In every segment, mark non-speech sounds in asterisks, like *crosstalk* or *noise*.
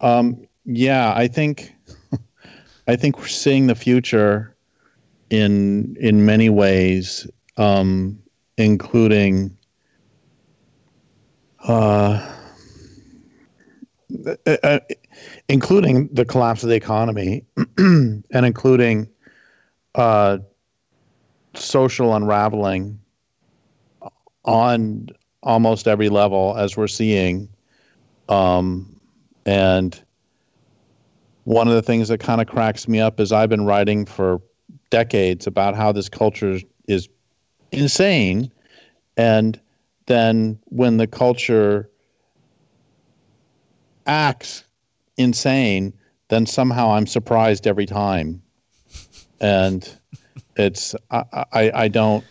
Um, yeah, I think *laughs* I think we're seeing the future in in many ways, um, including uh, uh, uh including the collapse of the economy *clears throat* and including uh, social unraveling on almost every level as we're seeing um, and one of the things that kind of cracks me up is I've been writing for decades about how this culture is insane. And then when the culture acts insane, then somehow I'm surprised every time. And it's, I, I, I don't,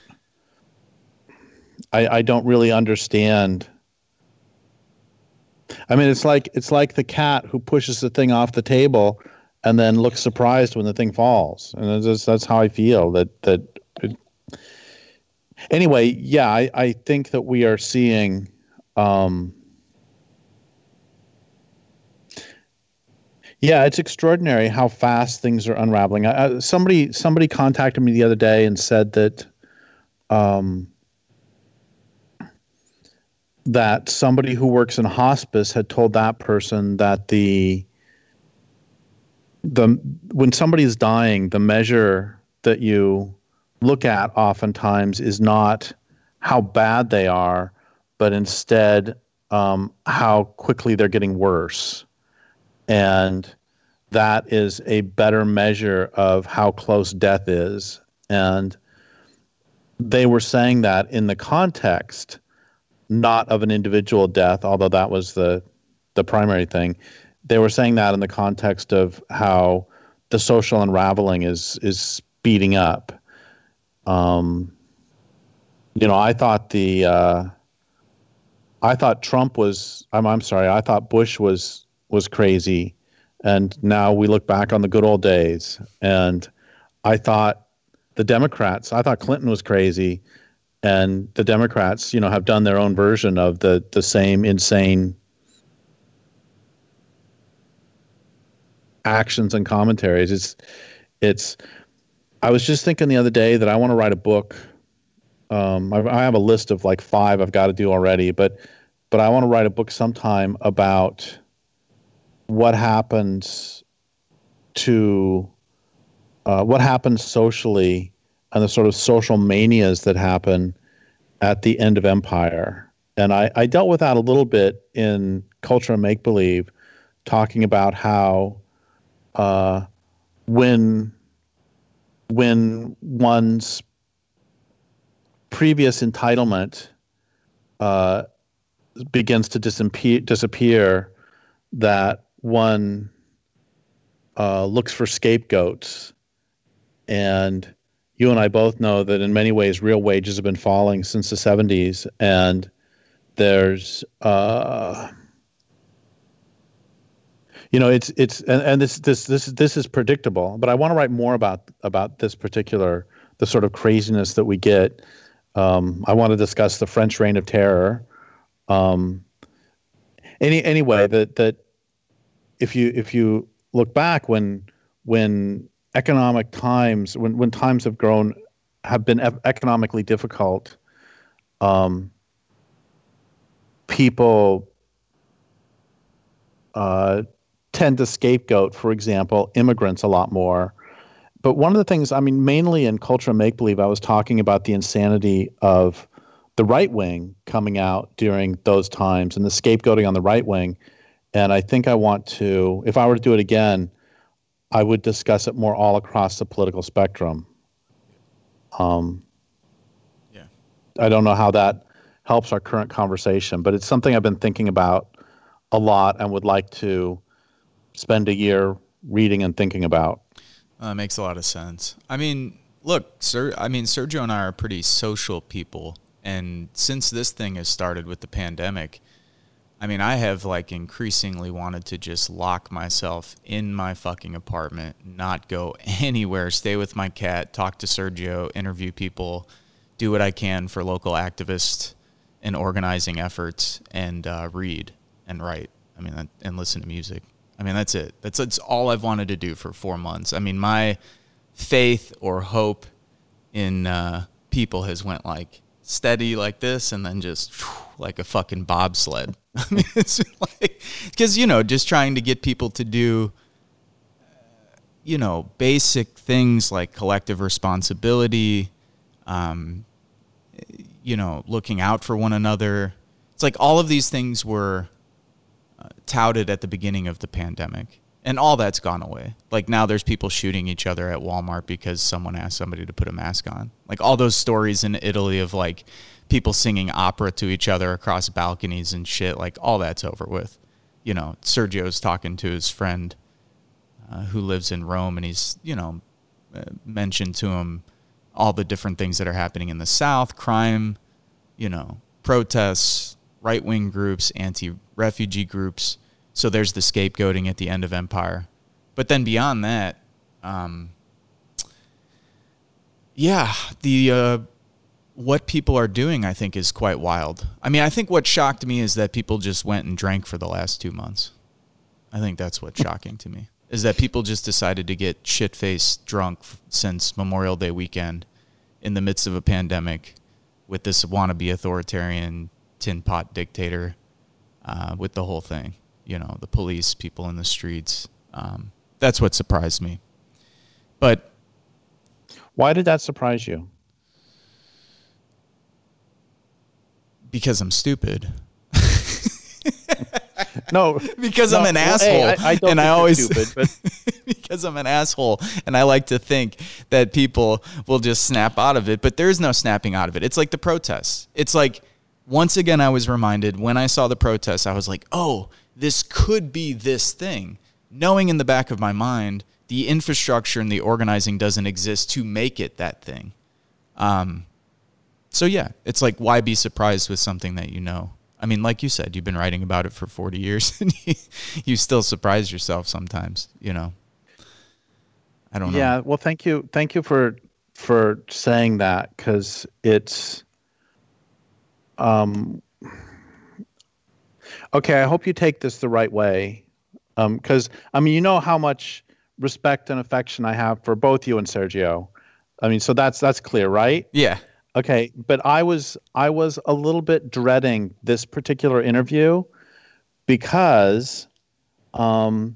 I, I don't really understand I mean, it's like it's like the cat who pushes the thing off the table and then looks surprised when the thing falls, and just, that's how I feel. That that. It, anyway, yeah, I, I think that we are seeing. Um, yeah, it's extraordinary how fast things are unraveling. Somebody somebody contacted me the other day and said that. Um, that somebody who works in hospice had told that person that the the when somebody's dying, the measure that you look at oftentimes is not how bad they are, but instead um, how quickly they're getting worse, and that is a better measure of how close death is. And they were saying that in the context not of an individual death, although that was the the primary thing. They were saying that in the context of how the social unraveling is is speeding up. Um, you know, I thought the uh, I thought Trump was. I'm I'm sorry. I thought Bush was was crazy, and now we look back on the good old days, and I thought the Democrats. I thought Clinton was crazy, and the Democrats, you know, have done their own version of the the same insane actions and commentaries. It's it's. I was just thinking the other day that I want to write a book. Um, I, I have a list of like five I've got to do already, but but I want to write a book sometime about what happens to uh, what happens socially and the sort of social manias that happen at the end of Empire. And I, I dealt with that a little bit in Culture of Make Believe, talking about how uh, when when one's previous entitlement uh, begins to disappear, disappear that one uh, looks for scapegoats and you and I both know that in many ways real wages have been falling since the 70s, and there's uh, you know it's it's and, and this this this this is predictable, but I want to write more about about this particular the sort of craziness that we get. Um, I want to discuss the French Reign of Terror. Um, any anyway, that that if you if you look back when when economic times when when times have grown have been economically difficult um, people uh, tend to scapegoat for example immigrants a lot more. But one of the things i mean mainly in culture make believe i was talking about the insanity of the right wing coming out during those times and the scapegoating on the right wing. And i think i want to if i were to do it again I would discuss it more all across the political spectrum. Um, yeah. I don't know how that helps our current conversation, but it's something I've been thinking about a lot and would like to spend a year reading and thinking about. Uh, makes a lot of sense. I mean, look, sir. I mean, Sergio and I are pretty social people, and since this thing has started with the pandemic, I mean, I have like increasingly wanted to just lock myself in my fucking apartment, not go *laughs* anywhere, stay with my cat, talk to Sergio, interview people, do what I can for local activists and organizing efforts, and uh, read and write. I mean, and listen to music. I mean, that's it. That's that's all I've wanted to do for four months. I mean, my faith or hope in uh, people has went like steady like this, and then just whew, like a fucking bobsled. *laughs* I mean, it's like because you know, just trying to get people to do you know basic things like collective responsibility, um, you know, looking out for one another. It's like all of these things were uh, touted at the beginning of the pandemic and all that's gone away. Like now there's people shooting each other at Walmart because someone asked somebody to put a mask on. Like all those stories in Italy of like people singing opera to each other across balconies and shit, like all that's over with. You know, Sergio's talking to his friend uh, who lives in Rome and he's, you know, uh, mentioned to him all the different things that are happening in the South, crime, you know, protests, right-wing groups, anti-refugee groups so there's the scapegoating at the end of Empire. But then beyond that, um, yeah, the uh, what people are doing, I think, is quite wild. I mean, I think what shocked me is that people just went and drank for the last two months. I think that's what's *laughs* shocking to me is that people just decided to get shit faced drunk since Memorial Day weekend in the midst of a pandemic with this wannabe authoritarian tin pot dictator uh, with the whole thing you know, the police, people in the streets. Um, that's what surprised me. But why did that surprise you? Because I'm stupid. *laughs* no, because no, I'm an well, asshole, hey, I, I and I always stupid, *laughs* but because I'm an asshole, and I like to think that people will just snap out of it, but there is no snapping out of it. It's like the protests. It's like once again, I was reminded when I saw the protests, I was like, oh, this could be this thing, knowing in the back of my mind the infrastructure and the organizing doesn't exist to make it that thing. Um, so yeah, it's like why be surprised with something that you know? I mean, like you said, you've been writing about it for 40 years *laughs* and you, you still surprise yourself sometimes, you know. I don't know. Yeah, well thank you thank you for for saying that cuz it's um Okay, I hope you take this the right way, because um, I mean, you know how much respect and affection I have for both you and Sergio. I mean, so that's that's clear, right? Yeah. Okay, but I was I was a little bit dreading this particular interview because, um,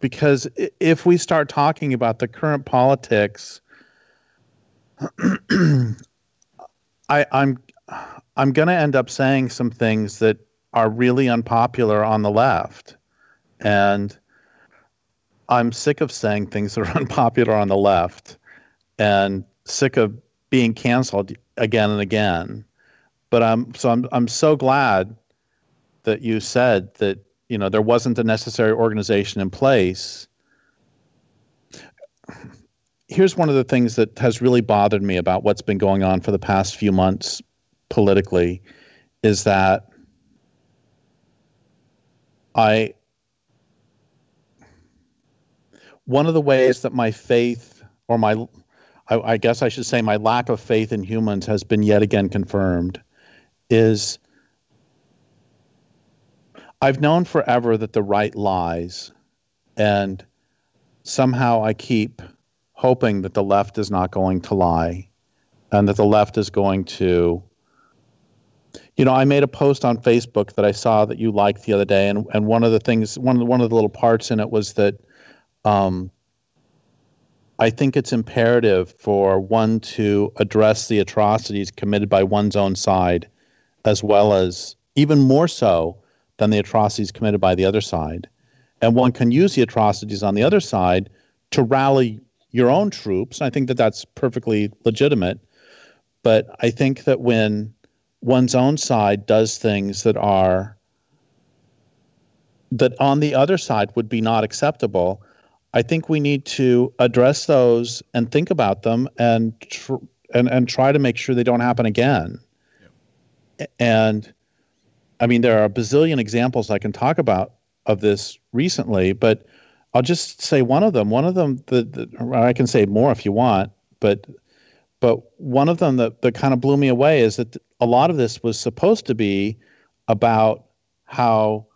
because if we start talking about the current politics, *clears throat* I, I'm I'm going to end up saying some things that are really unpopular on the left. And I'm sick of saying things that are *laughs* unpopular on the left and sick of being canceled again and again. But I'm so I'm I'm so glad that you said that you know there wasn't the necessary organization in place. Here's one of the things that has really bothered me about what's been going on for the past few months politically is that I one of the ways that my faith or my I, I, guess I should say my lack of faith in humans has been yet again confirmed is I've known forever that the right lies and somehow I keep hoping that the left is not going to lie and that the left is going to you know, I made a post on Facebook that I saw that you liked the other day, and, and one of the things, one of the, one of the little parts in it was that um, I think it's imperative for one to address the atrocities committed by one's own side, as well as even more so than the atrocities committed by the other side. And one can use the atrocities on the other side to rally your own troops. I think that that's perfectly legitimate. But I think that when one's own side does things that are that on the other side would be not acceptable i think we need to address those and think about them and tr- and and try to make sure they don't happen again yep. and i mean there are a bazillion examples i can talk about of this recently but i'll just say one of them one of them that i can say more if you want but but one of them that, that kind of blew me away is that a lot of this was supposed to be about how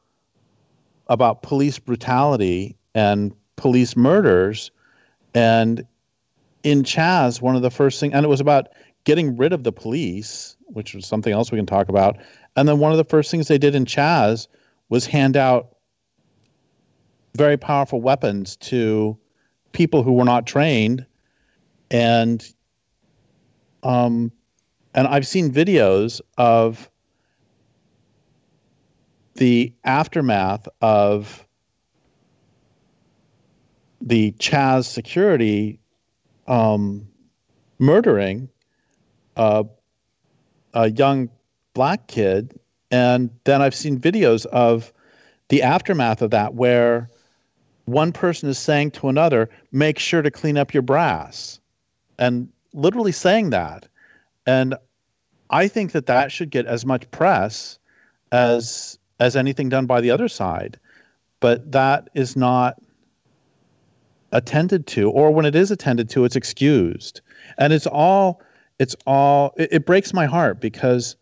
about police brutality and police murders. And in Chaz, one of the first things, and it was about getting rid of the police, which was something else we can talk about. And then one of the first things they did in Chaz was hand out very powerful weapons to people who were not trained. And um, and I've seen videos of the aftermath of the Chaz security um, murdering a, a young black kid. And then I've seen videos of the aftermath of that where one person is saying to another, make sure to clean up your brass. And literally saying that. And I think that that should get as much press as as anything done by the other side. But that is not attended to, or when it is attended to, it's excused. And it's all it's all it, it breaks my heart because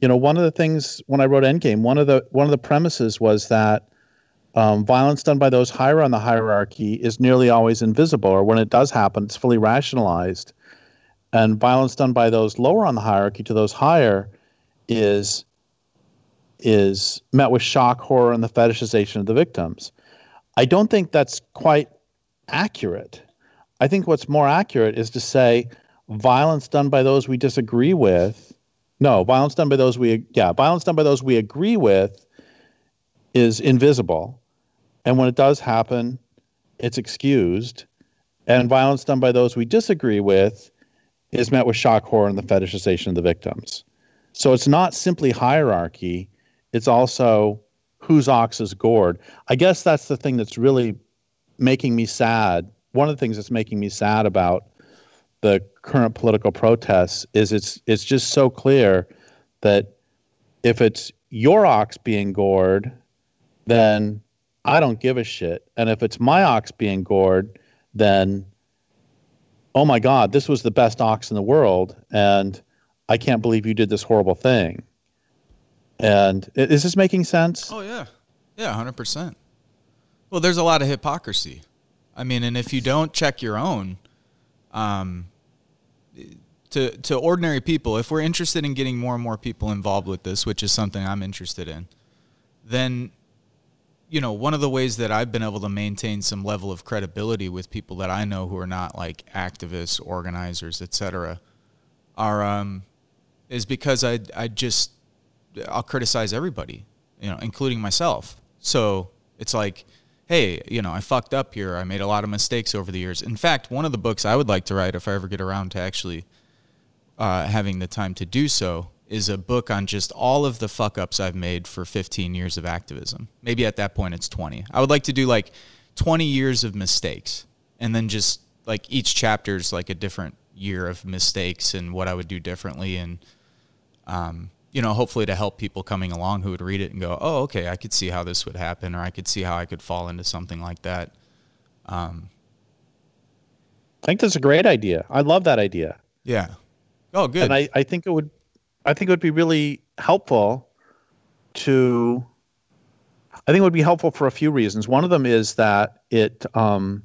you know one of the things when I wrote Endgame, one of the one of the premises was that um, violence done by those higher on the hierarchy is nearly always invisible, or when it does happen, it's fully rationalized. And violence done by those lower on the hierarchy to those higher is is met with shock, horror, and the fetishization of the victims. I don't think that's quite accurate. I think what's more accurate is to say violence done by those we disagree with. No, violence done by those we yeah, violence done by those we agree with is invisible. And when it does happen, it's excused. And violence done by those we disagree with is met with shock, horror, and the fetishization of the victims. So it's not simply hierarchy, it's also whose ox is gored. I guess that's the thing that's really making me sad. One of the things that's making me sad about the current political protests is it's it's just so clear that if it's your ox being gored, then I don't give a shit. And if it's my ox being gored, then oh my God, this was the best ox in the world, and I can't believe you did this horrible thing. And is this making sense? Oh yeah, yeah, hundred percent. Well, there's a lot of hypocrisy. I mean, and if you don't check your own, um, to to ordinary people, if we're interested in getting more and more people involved with this, which is something I'm interested in, then you know, one of the ways that I've been able to maintain some level of credibility with people that I know who are not like activists, organizers, etc., are um, is because I I just I'll criticize everybody, you know, including myself. So it's like, hey, you know, I fucked up here. I made a lot of mistakes over the years. In fact, one of the books I would like to write if I ever get around to actually uh, having the time to do so is a book on just all of the fuck ups I've made for 15 years of activism. Maybe at that point it's 20. I would like to do like 20 years of mistakes and then just like each chapter is like a different year of mistakes and what I would do differently and um, you know, hopefully to help people coming along who would read it and go, "Oh, okay, I could see how this would happen or I could see how I could fall into something like that." Um, I think that's a great idea. I love that idea. Yeah. Oh, good. And I, I think it would I think it would be really helpful to. I think it would be helpful for a few reasons. One of them is that it um,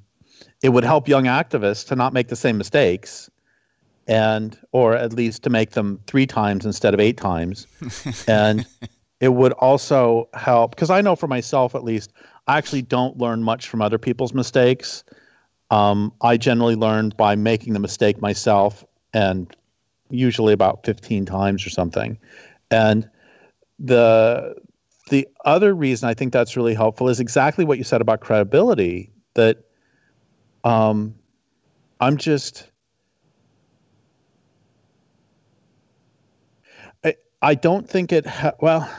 it would help young activists to not make the same mistakes, and or at least to make them three times instead of eight times, *laughs* and it would also help because I know for myself at least I actually don't learn much from other people's mistakes. Um, I generally learn by making the mistake myself and usually about 15 times or something. And the the other reason I think that's really helpful is exactly what you said about credibility. That um, I'm just I I don't think it ha- well.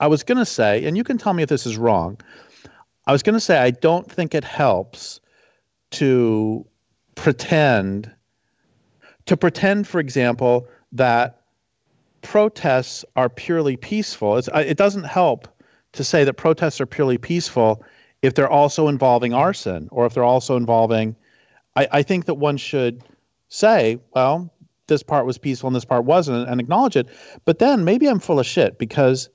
I was going to say, and you can tell me if this is wrong. I was going to say I don't think it helps to pretend to pretend, for example, that protests are purely peaceful. It's, uh, it doesn't help to say that protests are purely peaceful if they're also involving arson or if they're also involving. I, I think that one should say, well, this part was peaceful and this part wasn't, and acknowledge it. But then maybe I'm full of shit because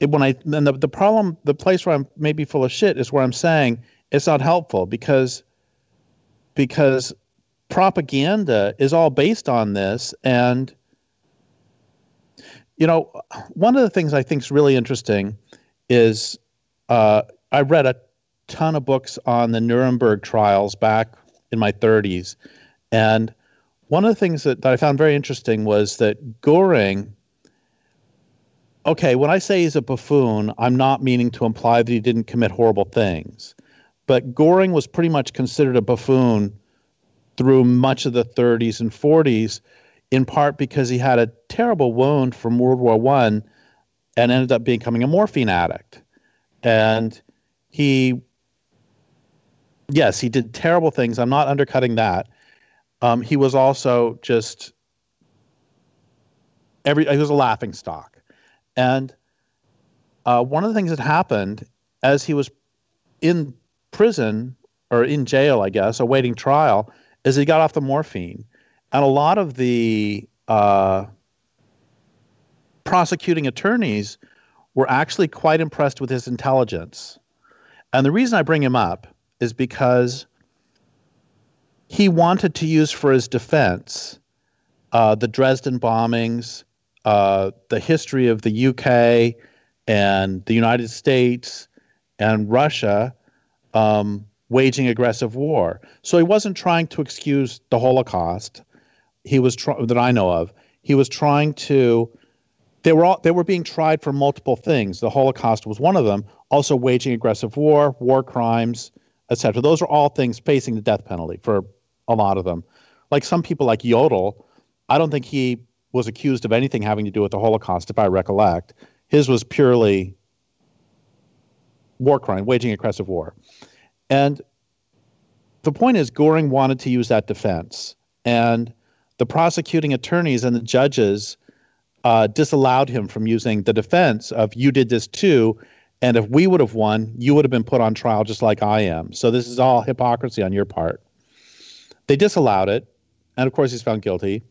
it, when I then the, the problem, the place where I'm maybe full of shit is where I'm saying it's not helpful because because propaganda is all based on this. And you know one of the things i think is really interesting is uh, i read a ton of books on the nuremberg trials back in my 30s and one of the things that, that i found very interesting was that goring okay when i say he's a buffoon i'm not meaning to imply that he didn't commit horrible things. But Goring was pretty much considered a buffoon through much of the 30s and 40s, in part because he had a terrible wound from World War One and ended up becoming a morphine addict. And he, yes, he did terrible things. I'm not undercutting that. Um, he was also just every he was a laughing stock. And uh, one of the things that happened as he was in prison or in jail, I guess, awaiting trial, is he got off the morphine. And a lot of the uh, prosecuting attorneys were actually quite impressed with his intelligence. And the reason I bring him up is because he wanted to use for his defense uh, the Dresden bombings, uh, the history of the UK and the United States and Russia um, waging aggressive war. So he wasn't trying to excuse the Holocaust. He was tr- that I know of. He was trying to. They were all they were being tried for multiple things. The Holocaust was one of them. Also, waging aggressive war, war crimes, etc. Those are all things facing the death penalty for a lot of them. Like some people, like Jodl, I don't think he was accused of anything having to do with the Holocaust, if I recollect. His was purely war crime, waging aggressive war. And the point is, Goring wanted to use that defense. And the prosecuting attorneys and the judges uh, disallowed him from using the defense of, you did this too. And if we would have won, you would have been put on trial just like I am. So this is all hypocrisy on your part. They disallowed it. And of course, he's found guilty.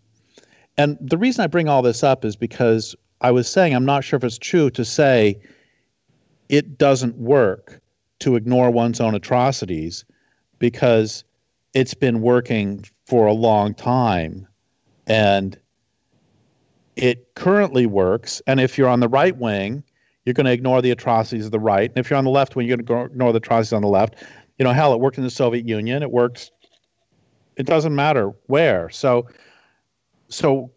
And the reason I bring all this up is because I was saying I'm not sure if it's true to say it doesn't work to ignore one's own atrocities because it's been working for a long time. And it currently works. And if you're on the right wing you're going to ignore the atrocities of the right. And if you're on the left wing you're going to ignore the atrocities on the left. You know hell it worked in the soviet union. It works it doesn't matter where. So so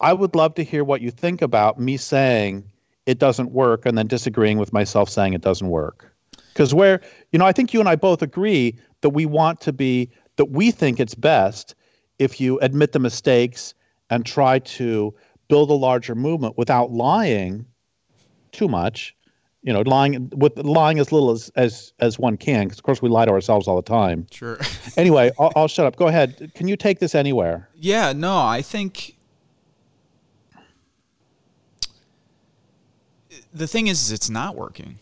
i would love to hear what you think about me saying it doesn't work and then disagreeing with myself saying it doesn't work because where, you know, I think you and I both agree that we want to be, that we think it's best if you admit the mistakes and try to build a larger movement without lying too much you know lying with lying as little as as as one can because of course we lie to ourselves all the time. Sure. *laughs* Anyway I'll, I'll, shut up. Go ahead. Can you take this anywhere? Yeah no i think the thing is, is it's not working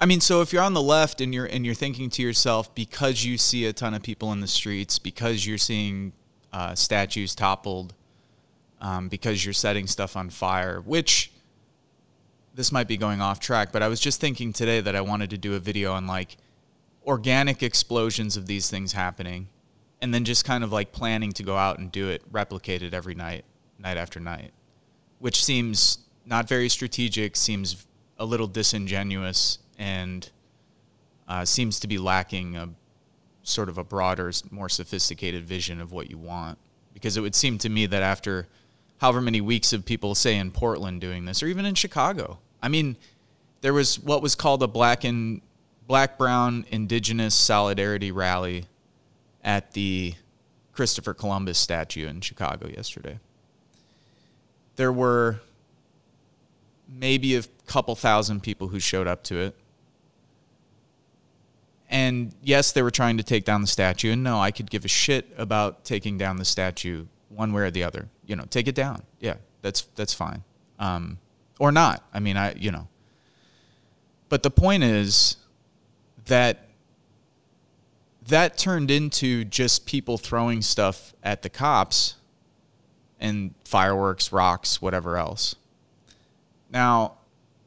I mean, so if you're on the left and you're and you're thinking to yourself because you see a ton of people in the streets, because you're seeing uh, statues toppled, um, because you're setting stuff on fire, which this might be going off track, but I was just thinking today that I wanted to do a video on like organic explosions of these things happening, and then just kind of like planning to go out and do it, replicate it every night, night after night, which seems not very strategic, seems a little disingenuous and uh, seems to be lacking a sort of a broader, more sophisticated vision of what you want. Because it would seem to me that after however many weeks of people, say in Portland, doing this, or even in Chicago, I mean, there was what was called a black and black brown indigenous solidarity rally at the Christopher Columbus statue in Chicago yesterday. There were maybe a couple thousand people who showed up to it. And yes, they were trying to take down the statue. And no, I could give a shit about taking down the statue one way or the other. You know, take it down. Yeah, that's that's fine. Um, or not. I mean, I you know. But the point is that that turned into just people throwing stuff at the cops and fireworks, rocks, whatever else. Now,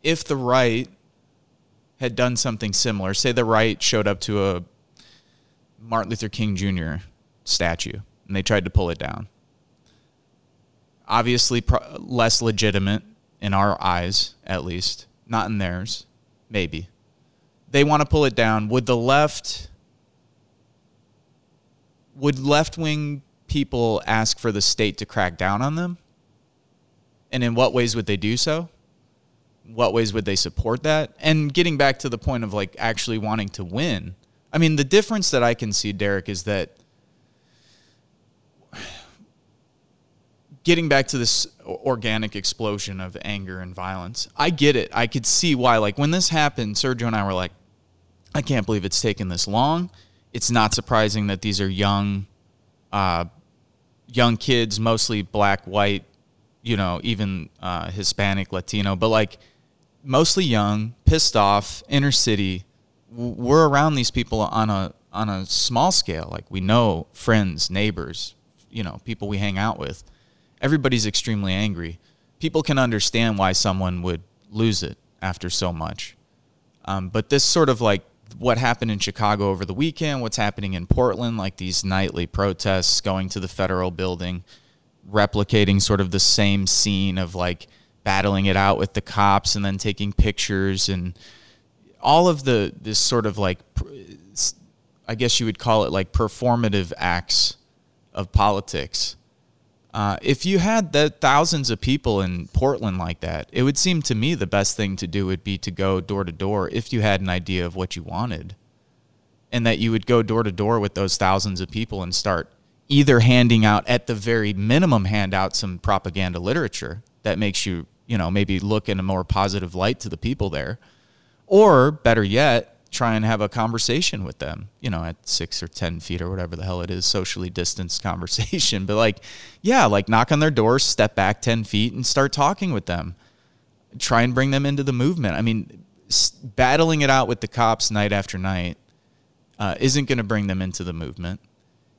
if the right had done something similar, say the right showed up to a Martin Luther King Jr. statue and they tried to pull it down. Obviously, pro- less legitimate in our eyes, at least, not in theirs, maybe. They want to pull it down. Would the left, would left wing people ask for the state to crack down on them? And in what ways would they do so? What ways would they support that? And getting back to the point of like actually wanting to win. I mean, the difference that I can see, Derrick, is that getting back to this organic explosion of anger and violence, I get it. I could see why. Like when this happened, Sergio and I were like, I can't believe it's taken this long. It's not surprising that these are young, uh, young kids, mostly black, white, you know, even uh, Hispanic, Latino, but like mostly young, pissed off, inner city. We're around these people on a on a small scale. Like we know friends, neighbors, you know, people we hang out with everybody's extremely angry. People can understand why someone would lose it after so much. Um, but this sort of like what happened in Chicago over the weekend, what's happening in Portland, like these nightly protests going to the federal building, replicating sort of the same scene of like battling it out with the cops and then taking pictures and all of the this sort of like I guess you would call it like performative acts of politics uh, if you had the thousands of people in Portland like that, it would seem to me the best thing to do would be to go door to door if you had an idea of what you wanted. And that you would go door to door with those thousands of people and start either handing out, at the very minimum, hand out some propaganda literature that makes you, you know, maybe look in a more positive light to the people there. Or better yet, try and have a conversation with them, you know, at six or 10 feet or whatever the hell it is, socially distanced *laughs* conversation. But like, yeah, like knock on their door, step back 10 feet and start talking with them. Try and bring them into the movement. I mean, battling it out with the cops night after night uh, isn't going to bring them into the movement.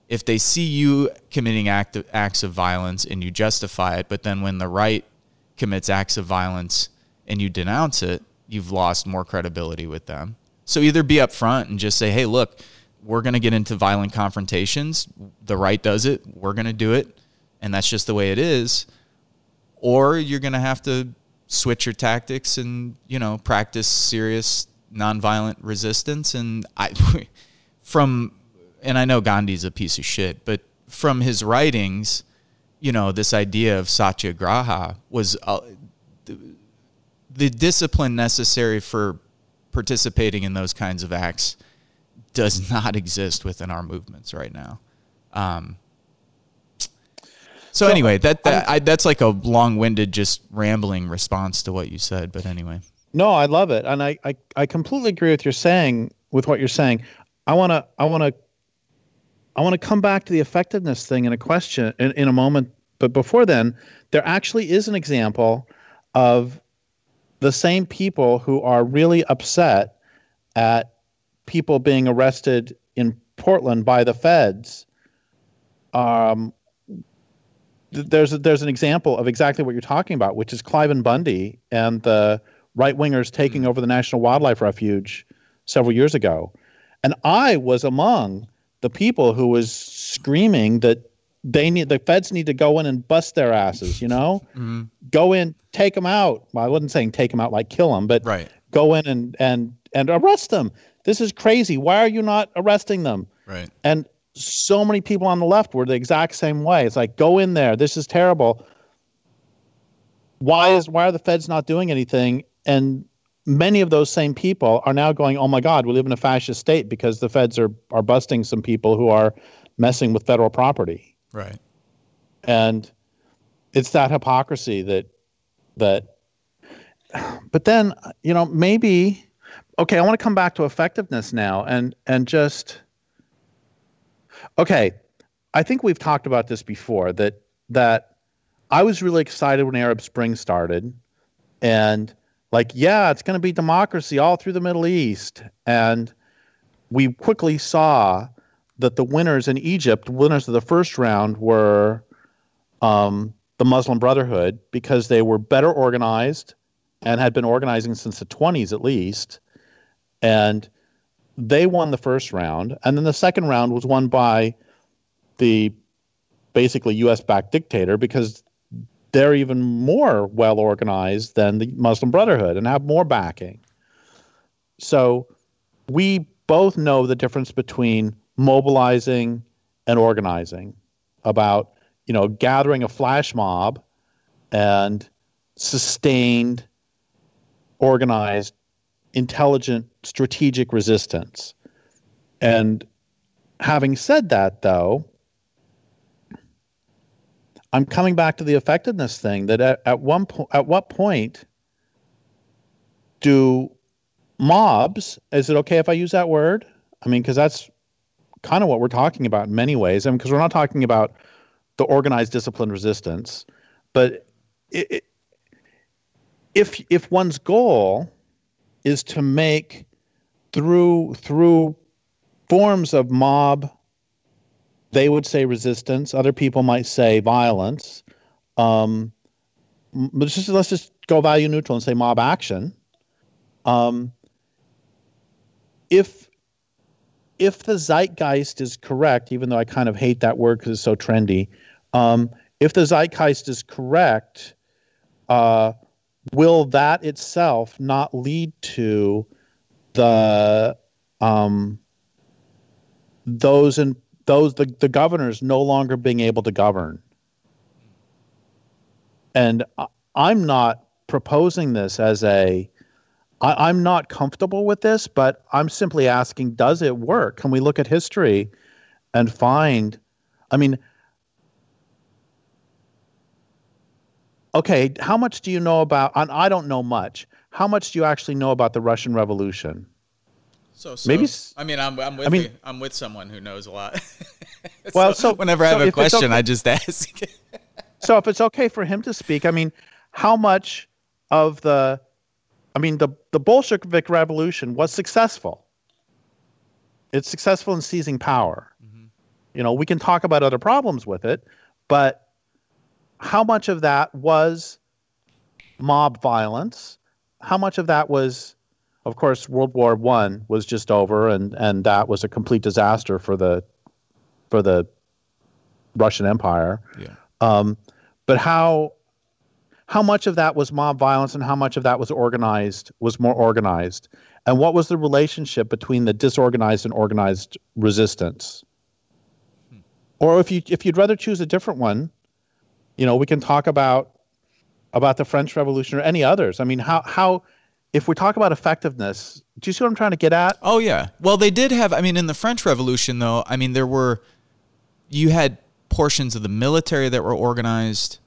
If they see you committing act acts of violence and you justify it, but then when the right commits acts of violence and you denounce it, you've lost more credibility with them. So either be upfront and just say, hey, look, we're going to get into violent confrontations. The right does it. We're going to do it. And that's just the way it is. Or you're going to have to switch your tactics and, you know, practice serious nonviolent resistance. And I, *laughs* from, and I know Gandhi's a piece of shit, but from his writings, you know, this idea of satyagraha was uh, the, the discipline necessary for participating in those kinds of acts does *laughs* not exist within our movements right now. Um, so, so, anyway, that, that I, that's like a long-winded, just rambling response to what you said. But anyway, no, I love it, and I I, I completely agree with your saying with what you're saying. I want to I want to I want to come back to the effectiveness thing in a question in, in a moment. But before then, there actually is an example of the same people who are really upset at people being arrested in Portland by the feds. Um, there's a, there's an example of exactly what you're talking about, which is Cliven Bundy and the right wingers taking mm-hmm. over the National Wildlife Refuge several years ago, and I was among the people who was screaming that they need the feds need to go in and bust their asses. You know, mm-hmm. go in, take them out. Well, I wasn't saying take them out like kill them, but right. go in and and and arrest them. This is crazy. Why are you not arresting them? Right. And so many people on the left were the exact same way. It's like go in there. This is terrible. Why is why are the feds not doing anything? And many of those same people are now going, "Oh my God, we live in a fascist state because the feds are are busting some people who are messing with federal property." Right. And it's that hypocrisy that that *sighs* but then you know maybe okay i want to come back to effectiveness now and and just okay i think we've talked about this before that that i was really excited when arab spring started and like yeah it's going to be democracy all through the middle east and we quickly saw that the winners in Egypt, winners of the first round, were um, the Muslim Brotherhood because they were better organized and had been organizing since the 20s at least. And they won the first round. And then the second round was won by the basically US backed dictator because they're even more well organized than the Muslim Brotherhood and have more backing. So we both know the difference between mobilizing and organizing about you know gathering a flash mob and sustained organized intelligent strategic resistance and having said that though i'm coming back to the effectiveness thing that at, at one point at what point do mobs is it okay if i use that word? I mean because that's kind of what we're talking about in many ways. I mean, because we're not talking about the organized disciplined resistance but it, it, if if one's goal is to make through through forms of mob they would say resistance. Other people might say violence. Um, let's just let's just go value neutral and say mob action. Um, if if the zeitgeist is correct even though i kind of hate that word because it's so trendy um, if the zeitgeist is correct uh, will that itself not lead to the um, those and those the, the governors no longer being able to govern and i'm not proposing this as a I, i'm not comfortable with this but i'm simply asking does it work can we look at history and find i mean okay, how much do you know about? And I don't know much. How much do you actually know about the Russian Revolution? So, so maybe I mean I'm I'm with I mean, I'm with someone who knows a lot. *laughs* so well, so whenever I have a question, okay, I just ask. *laughs* so if it's okay for him to speak, I mean, how much of the, I mean, the the Bolshevik Revolution was successful. It's successful in seizing power. Mm-hmm. You know, we can talk about other problems with it, but how much of that was mob violence? How much of that was, of course, World War One was just over, and and that was a complete disaster for the for the Russian Empire. Yeah. Um, but how how much of that was mob violence, and how much of that was organized was more organized, and what was the relationship between the disorganized and organized resistance? Hmm. Or if you if you'd rather choose a different one, you know, we can talk about about the French Revolution or any others. I mean, how how if we talk about effectiveness, do you see what I'm trying to get at? Oh yeah. Well, they did have. I mean, in the French Revolution, though, I mean, there were you had portions of the military that were organized.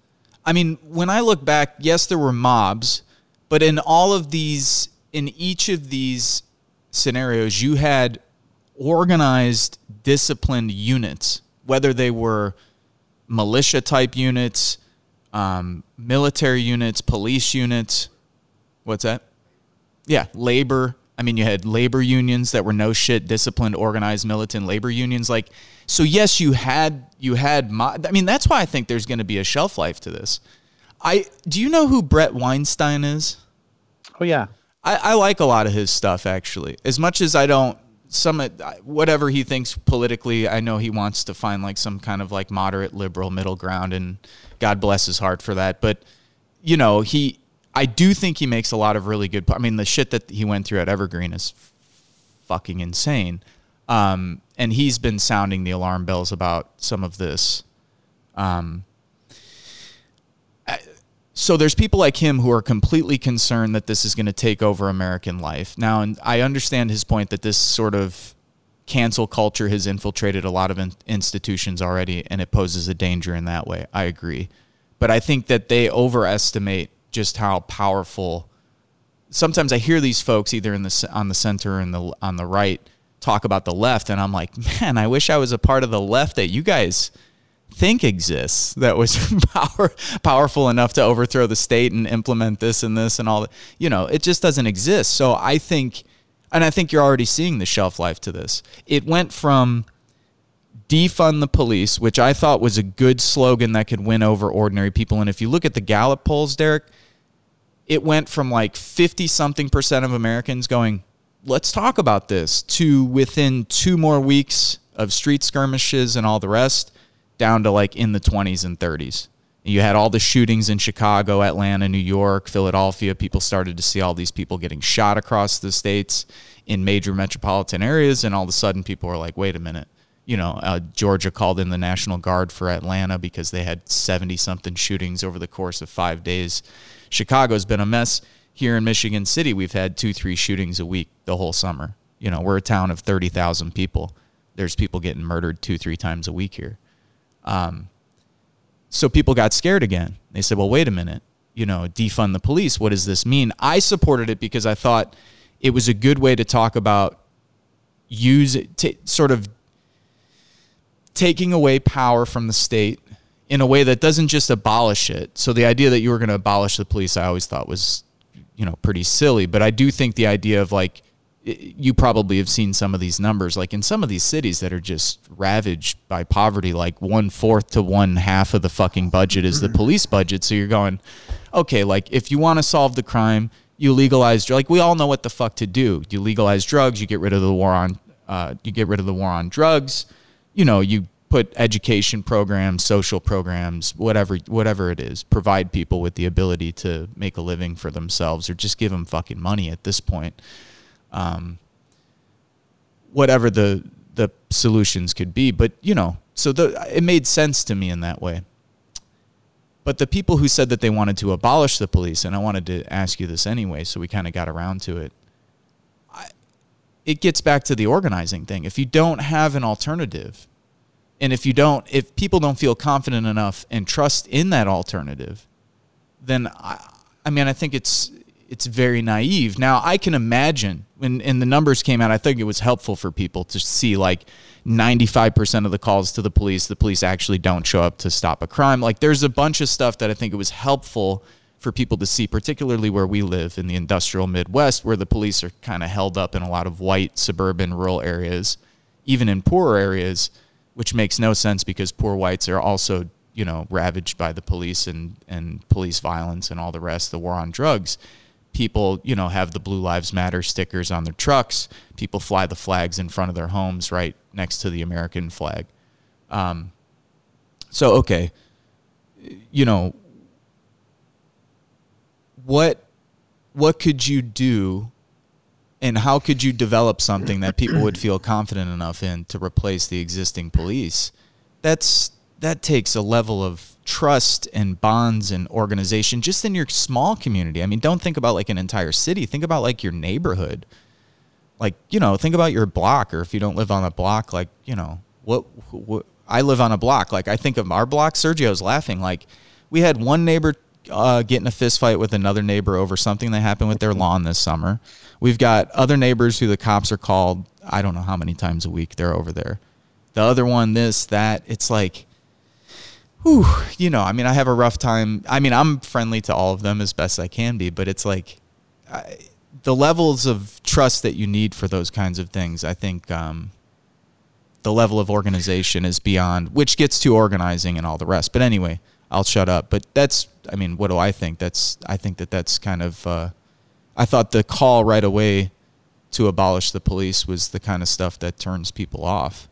I mean, when I look back, yes, there were mobs, but in all of these, in each of these scenarios, you had organized, disciplined units, whether they were militia type units, um, military units, police units. What's that? Yeah, labor. I mean, you had labor unions that were no shit, disciplined, organized, militant labor unions. Like, so yes, you had you had. Mo- I mean, that's why I think there's going to be a shelf life to this. I do you know who Bret Weinstein is? Oh yeah, I, I like a lot of his stuff actually. As much as I don't some whatever he thinks politically i know he wants to find like some kind of like moderate liberal middle ground and god bless his heart for that but you know he i do think he makes a lot of really good i mean the shit that he went through at evergreen is fucking insane um, and he's been sounding the alarm bells about some of this um, so there's people like him who are completely concerned that this is going to take over American life. Now, and I understand his point that this sort of cancel culture has infiltrated a lot of in- institutions already and it poses a danger in that way. I agree. But I think that they overestimate just how powerful sometimes I hear these folks either in the on the center and the on the right talk about the left and I'm like, "Man, I wish I was a part of the left that you guys think exists that was *laughs* power, powerful enough to overthrow the state and implement this and this and all that. You know, it just doesn't exist. So I think, and I think you're already seeing the shelf life to this. It went from defund the police, which I thought was a good slogan that could win over ordinary people. And if you look at the Gallup polls, Derrick, it went from like 50 something percent of Americans going, let's talk about this, to within two more weeks of street skirmishes and all the rest, down to like in the 20s and 30s. You had all the shootings in Chicago, Atlanta, New York, Philadelphia. People started to see all these people getting shot across the states in major metropolitan areas. And all of a sudden, people were like, wait a minute. You know, uh, Georgia called in the National Guard for Atlanta because they had 70 something shootings over the course of five days. Chicago's been a mess. Here in Michigan City, we've had two, three shootings a week the whole summer. You know, we're a town of 30,000 people. There's people getting murdered two, three times a week here. Um, so people got scared again. They said, well, wait a minute, you know, defund the police. What does this mean? I supported it because I thought it was a good way to talk about use to sort of taking away power from the state in a way that doesn't just abolish it. So the idea that you were going to abolish the police, I always thought was, you know, pretty silly. But I do think the idea of like you probably have seen some of these numbers like in some of these cities that are just ravaged by poverty like one fourth to one half of the fucking budget is the mm-hmm. police budget so you're going okay like if you want to solve the crime you legalize like we all know what the fuck to do you legalize drugs you get rid of the war on uh, you get rid of the war on drugs you know you put education programs social programs whatever whatever it is provide people with the ability to make a living for themselves or just give them fucking money at this point um, whatever the the solutions could be. But you know, so the it made sense to me in that way. But the people who said that they wanted to abolish the police, and I wanted to ask you this anyway, so we kind of got around to it. I, it gets back to the organizing thing. If you don't have an alternative, and if you don't, if people don't feel confident enough and trust in that alternative, then I, I mean, I think it's it's very naive. Now I can imagine when and the numbers came out, I think it was helpful for people to see like 95% of the calls to the police, the police actually don't show up to stop a crime. Like there's a bunch of stuff that I think it was helpful for people to see, particularly where we live in the industrial Midwest, where the police are kind of held up in a lot of white suburban rural areas, even in poorer areas, which makes no sense because poor whites are also, you know, ravaged by the police and, and police violence and all the rest, the war on drugs people, you know, have the Blue Lives Matter stickers on their trucks. People fly the flags in front of their homes right next to the American flag. Um, so, okay, you know, what what could you do and how could you develop something that people would feel confident enough in to replace the existing police? That's that takes a level of trust and bonds and organization just in your small community. I mean, don't think about like an entire city. Think about like your neighborhood. Like, you know, think about your block or if you don't live on a block, like, you know, what, what I live on a block. Like I think of our block, Sergio's laughing. Like we had one neighbor uh, get in a fist fight with another neighbor over something that happened with their lawn this summer. We've got other neighbors who the cops are called. I don't know how many times a week they're over there. The other one, this, that. It's like, whew, you know, I mean, I have a rough time. I mean, I'm friendly to all of them as best I can be, but it's like I, the levels of trust that you need for those kinds of things. I think um, the level of organization is beyond, which gets to organizing and all the rest. But anyway, I'll shut up. But that's, I mean, what do I think? That's, I think that that's kind of. Uh, I thought the call right away to abolish the police was the kind of stuff that turns people off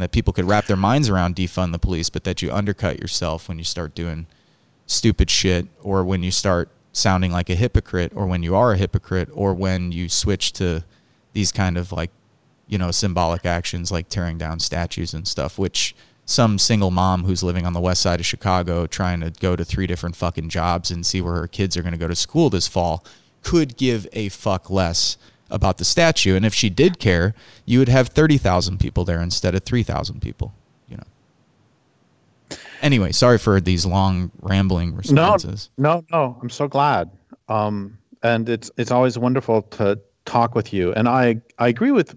that people could wrap their minds around defund the police, but that you undercut yourself when you start doing stupid shit or when you start sounding like a hypocrite or when you are a hypocrite or when you switch to these kind of like, you know, symbolic actions like tearing down statues and stuff, which some single mom who's living on the west side of Chicago trying to go to three different fucking jobs and see where her kids are going to go to school this fall could give a fuck less about the statue. And if she did care, you would have 30,000 people there instead of 3,000 people, you know. Anyway, sorry for these long rambling responses. No, no, no. I'm so glad. Um, and it's it's always wonderful to talk with you. And I I agree with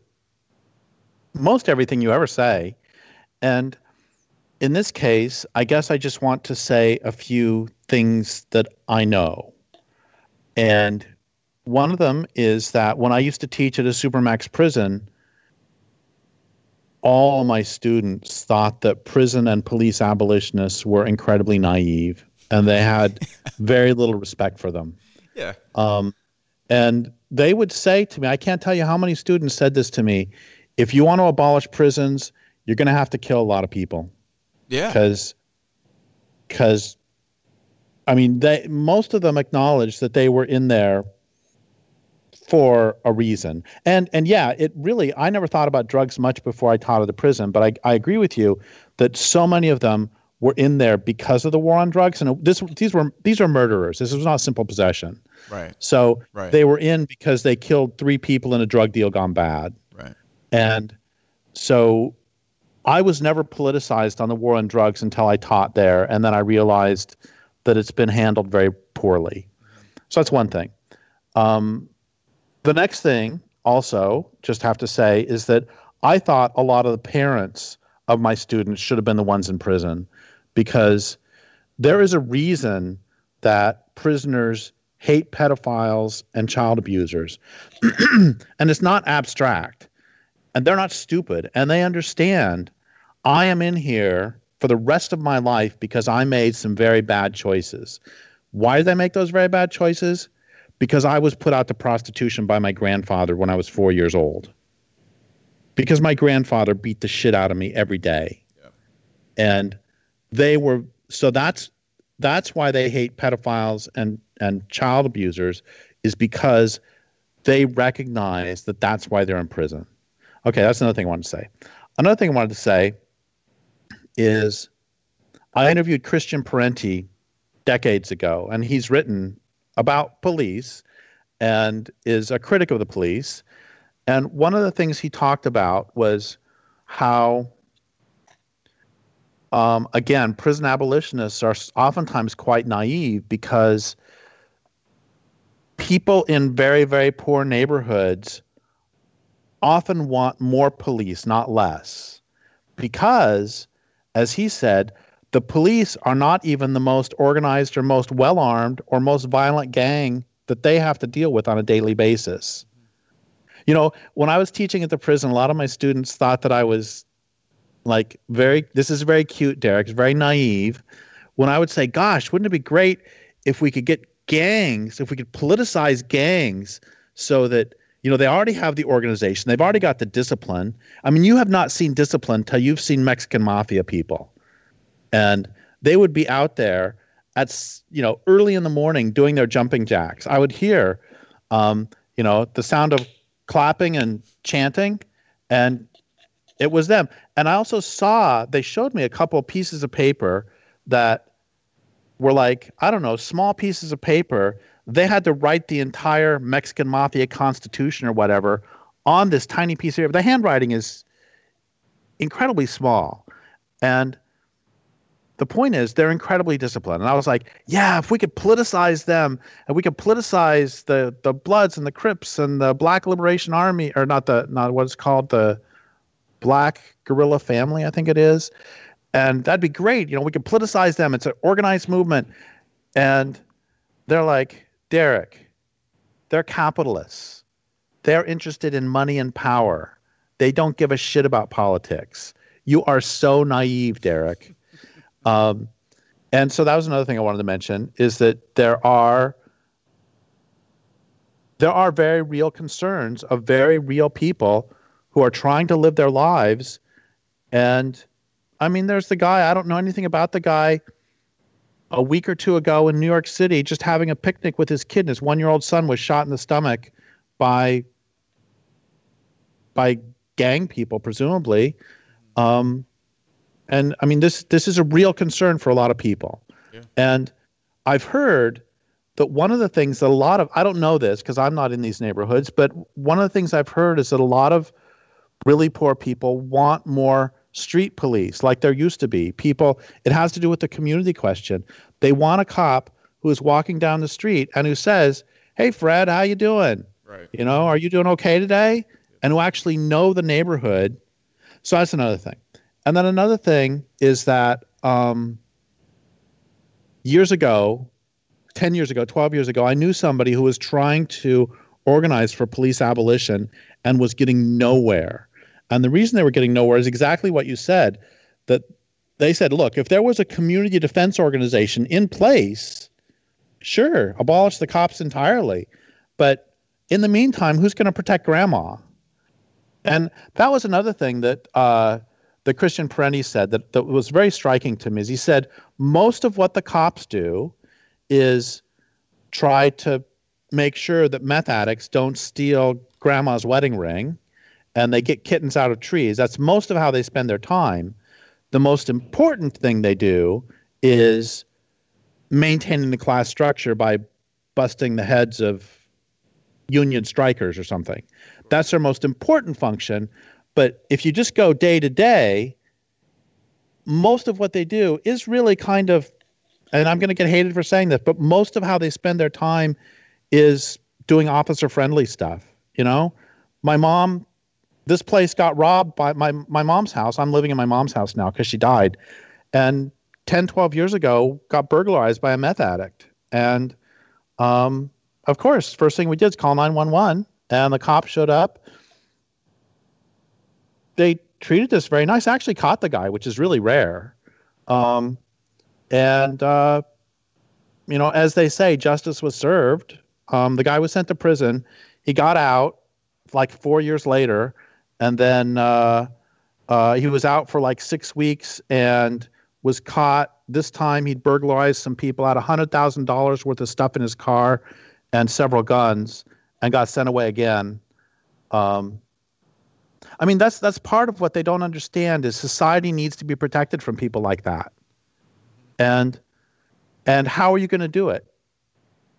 most everything you ever say. And in this case, I guess I just want to say a few things that I know. And one of them is that when I used to teach at a Supermax prison, all my students thought that prison and police abolitionists were incredibly naive and they had *laughs* very little respect for them. Yeah. Um, and they would say to me, I can't tell you how many students said this to me. If you want to abolish prisons, you're going to have to kill a lot of people. Yeah. Because, because, I mean, they most of them acknowledged that they were in there for a reason. And and yeah, it really I never thought about drugs much before I taught at the prison, but I, I agree with you that so many of them were in there because of the war on drugs. And this these were these are murderers. This was not simple possession. Right. So Right. they were in because they killed three people in a drug deal gone bad. Right. And so I was never politicized on the war on drugs until I taught there. And then I realized that it's been handled very poorly. So that's one thing. Um, the next thing, also, just have to say, is that I thought a lot of the parents of my students should have been the ones in prison because there is a reason that prisoners hate pedophiles and child abusers. *clears throat* and it's not abstract. And they're not stupid. And they understand I am in here for the rest of my life because I made some very bad choices. Why did I make those very bad choices? Because I was put out to prostitution by my grandfather when I was four years old. Because my grandfather beat the shit out of me every day. And they were so that's that's why they hate pedophiles and and child abusers is because they recognize that that's why they're in prison. Okay, that's another thing I wanted to say. Another thing I wanted to say is I interviewed Christian Parenti decades ago, and he's written about police and is a critic of the police. And one of the things he talked about was how, um, again, prison abolitionists are oftentimes quite naive because people in very, very poor neighborhoods often want more police, not less. Because, as he said, the police are not even the most organized or most well armed or most violent gang that they have to deal with on a daily basis. You know, when I was teaching at the prison, a lot of my students thought that I was like very, this is very cute, Derrick, it's very naive. When I would say, gosh, wouldn't it be great if we could get gangs, if we could politicize gangs so that you know, they already have the organization. They've already got the discipline. I mean, you have not seen discipline till you've seen Mexican mafia people. And they would be out there at, you know, early in the morning doing their jumping jacks. I would hear, um, you know, the sound of clapping and chanting, and it was them. And I also saw, they showed me a couple pieces of paper that were like, I don't know, small pieces of paper they had to write the entire Mexican mafia constitution or whatever on this tiny piece of paper. The handwriting is incredibly small. And the point is they're incredibly disciplined. And I was like, yeah, if we could politicize them and we could politicize the the Bloods and the Crips and the Black Liberation Army, or not the not what's called the Black Guerrilla Family, I think it is. And that'd be great. You know, we could politicize them. It's an organized movement. And they're like, Derrick, they're capitalists. They're interested in money and power. They don't give a shit about politics. You are so naive, Derrick. Um, and so that was another thing I wanted to mention is that there are there are very real concerns of very real people who are trying to live their lives. And I mean, there's the guy, I don't know anything about the guy a week or two ago in New York City, just having a picnic with his kid. And his one year old son was shot in the stomach by by gang people, presumably. Um, and I mean, this this is a real concern for a lot of people. Yeah. And I've heard that one of the things that a lot of I don't know this because I'm not in these neighborhoods, but one of the things I've heard is that a lot of really poor people want more street police like there used to be. People it has to do with the community question. They want a cop who is walking down the street and who says, "Hey Fred, how you doing? Right. You know, are you doing okay today?" And who actually know the neighborhood. So that's another thing. And then another thing is that um, years ago, 10 years ago, 12 years ago, I knew somebody who was trying to organize for police abolition and was getting nowhere. And the reason they were getting nowhere is exactly what you said that they said, look, if there was a community defense organization in place, Sure, abolish the cops entirely. But in the meantime, who's going to protect grandma? And that was another thing that uh, the Christian Parenti said that, that was very striking to me. Is he said most of what the cops do is try to make sure that meth addicts don't steal grandma's wedding ring and they get kittens out of trees. That's most of how they spend their time. The most important thing they do is maintaining the class structure by busting the heads of union strikers or something. That's their most important function. But if you just go day to day, most of what they do is really kind of, and I'm going to get hated for saying this, but most of how they spend their time is doing officer friendly stuff. You know, my mom, this place got robbed by my, my mom's house. I'm living in my mom's house now because she died. And 10, 12 years ago, got burglarized by a meth addict. And um, of course, first thing we did is call 911, and the cops showed up. They treated us very nice. I actually caught the guy, which is really rare. Um, and, uh, you know, as they say, justice was served. Um, the guy was sent to prison. He got out like four years later, and then uh, uh, he was out for like six weeks and was caught. This time he'd burglarized some people, had $100,000 worth of stuff in his car and several guns, and got sent away again. Um, I mean, that's that's part of what they don't understand is society needs to be protected from people like that. And and how are you going to do it?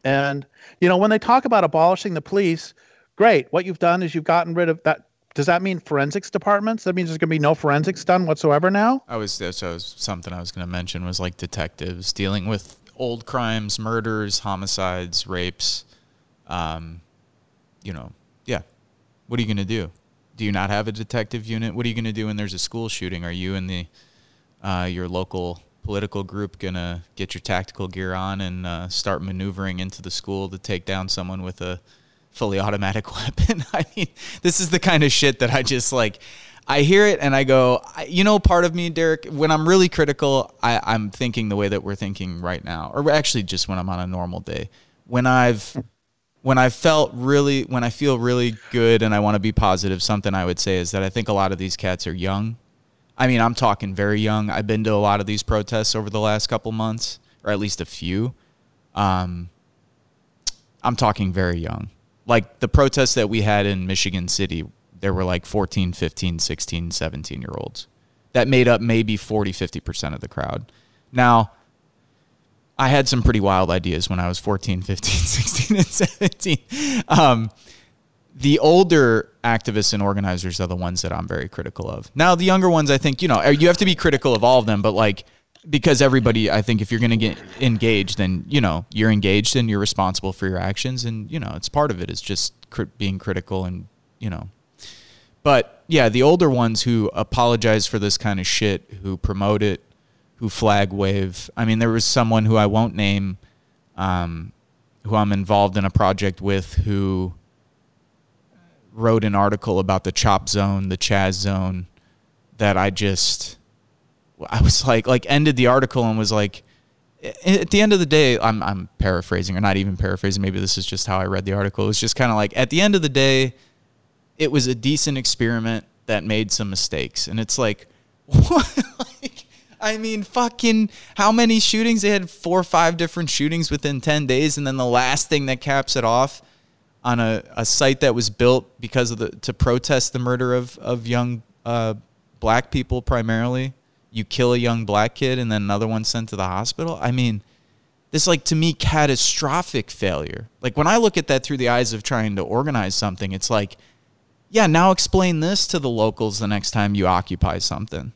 And you know, when they talk about abolishing the police, great. What you've done is you've gotten rid of that. Does that mean forensics departments? That means there's going to be no forensics done whatsoever now. I was that was something I was going to mention was like detectives dealing with old crimes, murders, homicides, rapes. Um, you know, yeah. What are you going to do? do you not have a detective unit? What are you going to do when there's a school shooting? Are you and the uh, your local political group going to get your tactical gear on and uh, start maneuvering into the school to take down someone with a fully automatic *laughs* weapon? I mean, this is the kind of shit that I just like. I hear it and I go, you know, part of me, Derrick, when I'm really critical, I, I'm thinking the way that we're thinking right now, or actually just when I'm on a normal day. When I've when I felt really, when I feel really good and I want to be positive, something I would say is that I think a lot of these cats are young. I mean, I'm talking very young. I've been to a lot of these protests over the last couple months, or at least a few. Um, I'm talking very young. Like the protests that we had in Michigan City, there were like 14, 15, 16, 17 year olds. That made up maybe 40, 50% of the crowd. Now, I had some pretty wild ideas when I was 14, *laughs* 15, 16, and 17. Um, the older activists and organizers are the ones that I'm very critical of. Now, the younger ones, I think, you know, you have to be critical of all of them, but like, because everybody, I think if you're going to get engaged, then, you know, you're engaged and you're responsible for your actions. And, you know, it's part of it is just cr- being critical and, you know, but yeah, the older ones who apologize for this kind of shit, who promote it, who flag wave. I mean, there was someone who I won't name, um, who I'm involved in a project with, who wrote an article about the chop zone, the Chaz zone, that I just, I was like, like ended the article and was like, at the end of the day, I'm I'm paraphrasing or not even paraphrasing. Maybe this is just how I read the article. It was just kind of like at the end of the day, it was a decent experiment that made some mistakes, and it's like, *laughs* what? like, I mean, fucking how many shootings? They had four or five different shootings within 10 days. And then the last thing that caps it off on a, a site that was built because of the, to protest the murder of, of young uh, black people primarily. You kill a young black kid and then another one sent to the hospital. I mean, this like to me catastrophic failure. Like when I look at that through the eyes of trying to organize something, it's like, yeah, now explain this to the locals the next time you occupy something.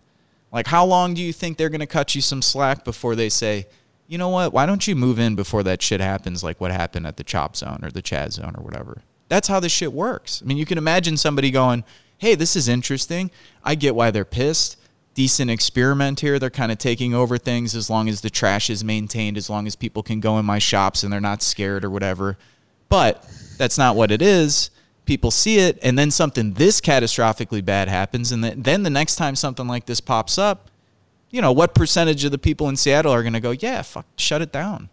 Like, how long do you think they're going to cut you some slack before they say, you know what, why don't you move in before that shit happens, like what happened at the chop zone or the Chad zone or whatever? That's how this shit works. I mean, you can imagine somebody going, hey, this is interesting. I get why they're pissed. Decent experiment here. They're kind of taking over things as long as the trash is maintained, as long as people can go in my shops and they're not scared or whatever. But that's not what it is people see it, and then something this catastrophically bad happens, and then the next time something like this pops up, you know, what percentage of the people in Seattle are going to go, yeah, fuck, shut it down?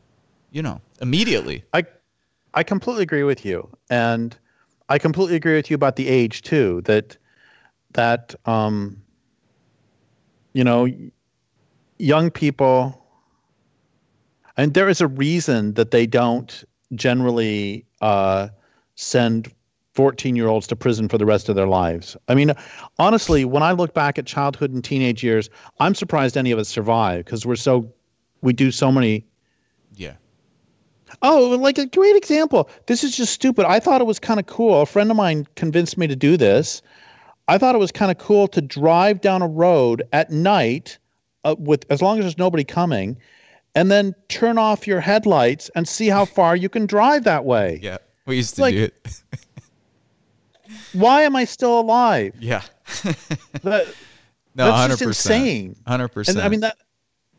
you know, immediately. I I completely agree with you, and I completely agree with you about the age too. That that um, you know, young people, and there is a reason that they don't generally uh, send 14 year olds to prison for the rest of their lives. I mean, honestly, when I look back at childhood and teenage years, I'm surprised any of us survive because we're so, we do so many. Yeah. Oh, like a great example. This is just stupid. I thought it was kind of cool. A friend of mine convinced me to do this. I thought it was kind of cool to drive down a road at night uh, with as long as there's nobody coming and then turn off your headlights and see how far you can drive that way. Yeah. We used to Like- do it. *laughs* Why am I still alive? yeah. That, *laughs* No, That's hundred just percent. insane. Hundred percent. and I mean that.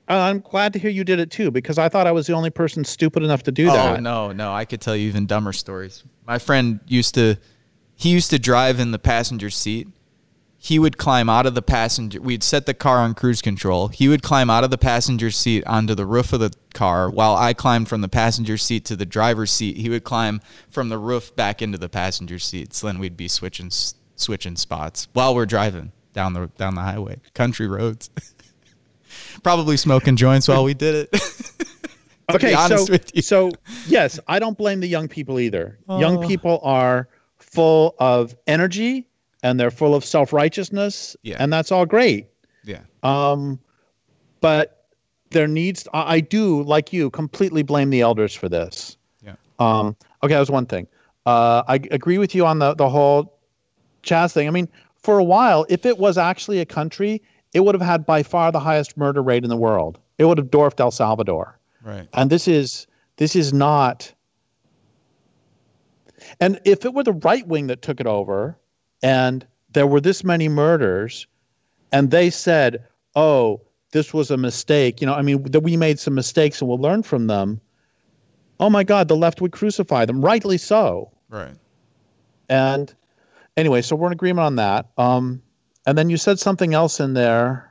I'm glad to hear you did it too because I thought I was the only person stupid enough to do Oh that. no, no, I could tell you even dumber stories. My friend used to he used to drive in the passenger seat. He would climb out of the passenger we'd set the car on cruise control. He would climb out of the passenger seat onto the roof of the car while I climbed from the passenger seat to the driver's seat. He would climb from the roof back into the passenger seats. Then we'd be switching switching spots while we're driving down the down the highway, country roads. *laughs* Probably smoking joints while we did it. *laughs* okay, so with you. so yes, I don't blame the young people either. Young Oh. people are full of energy and they're full of self righteousness, Yeah. and that's all great. yeah. Um, but there needs I, I do like you completely blame the elders for this. Yeah. Um, okay, that was one thing. Uh, I agree with you on the the whole Chaz thing. I mean, for a while, if it was actually a country, it would have had by far the highest murder rate in the world. It would have dwarfed El Salvador. Right. And this is this is not. And if it were the right wing that took it over, and there were this many murders, and they said, "Oh, this was a mistake," you know, I mean, that we made some mistakes and we'll learn from them. Oh my God, the left would crucify them, rightly so. Right. And anyway, so we're in agreement on that. Um, and then you said something else in there.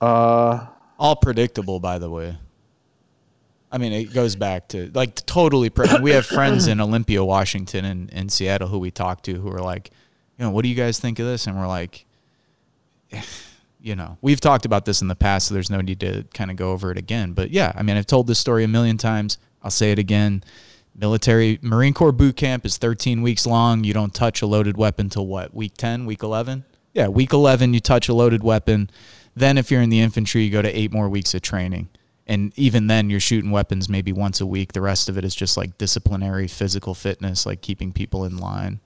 Uh, All predictable, by the way. I mean, it goes back to like totally. Pre- we have friends in Olympia, Washington, and in Seattle who we talk to who are like, you know, what do you guys think of this? And we're like, *sighs* you know, we've talked about this in the past, so there's no need to kind of go over it again. But yeah, I mean, I've told this story a million times. I'll say it again. Military Marine Corps boot camp is 13 weeks long. You don't touch a loaded weapon till what? Week 10, week 11? Yeah, week 11 you touch a loaded weapon. Then if you're in the infantry, you go to 8 more weeks of training. And even then you're shooting weapons maybe once a week. The rest of it is just like disciplinary physical fitness, like keeping people in line.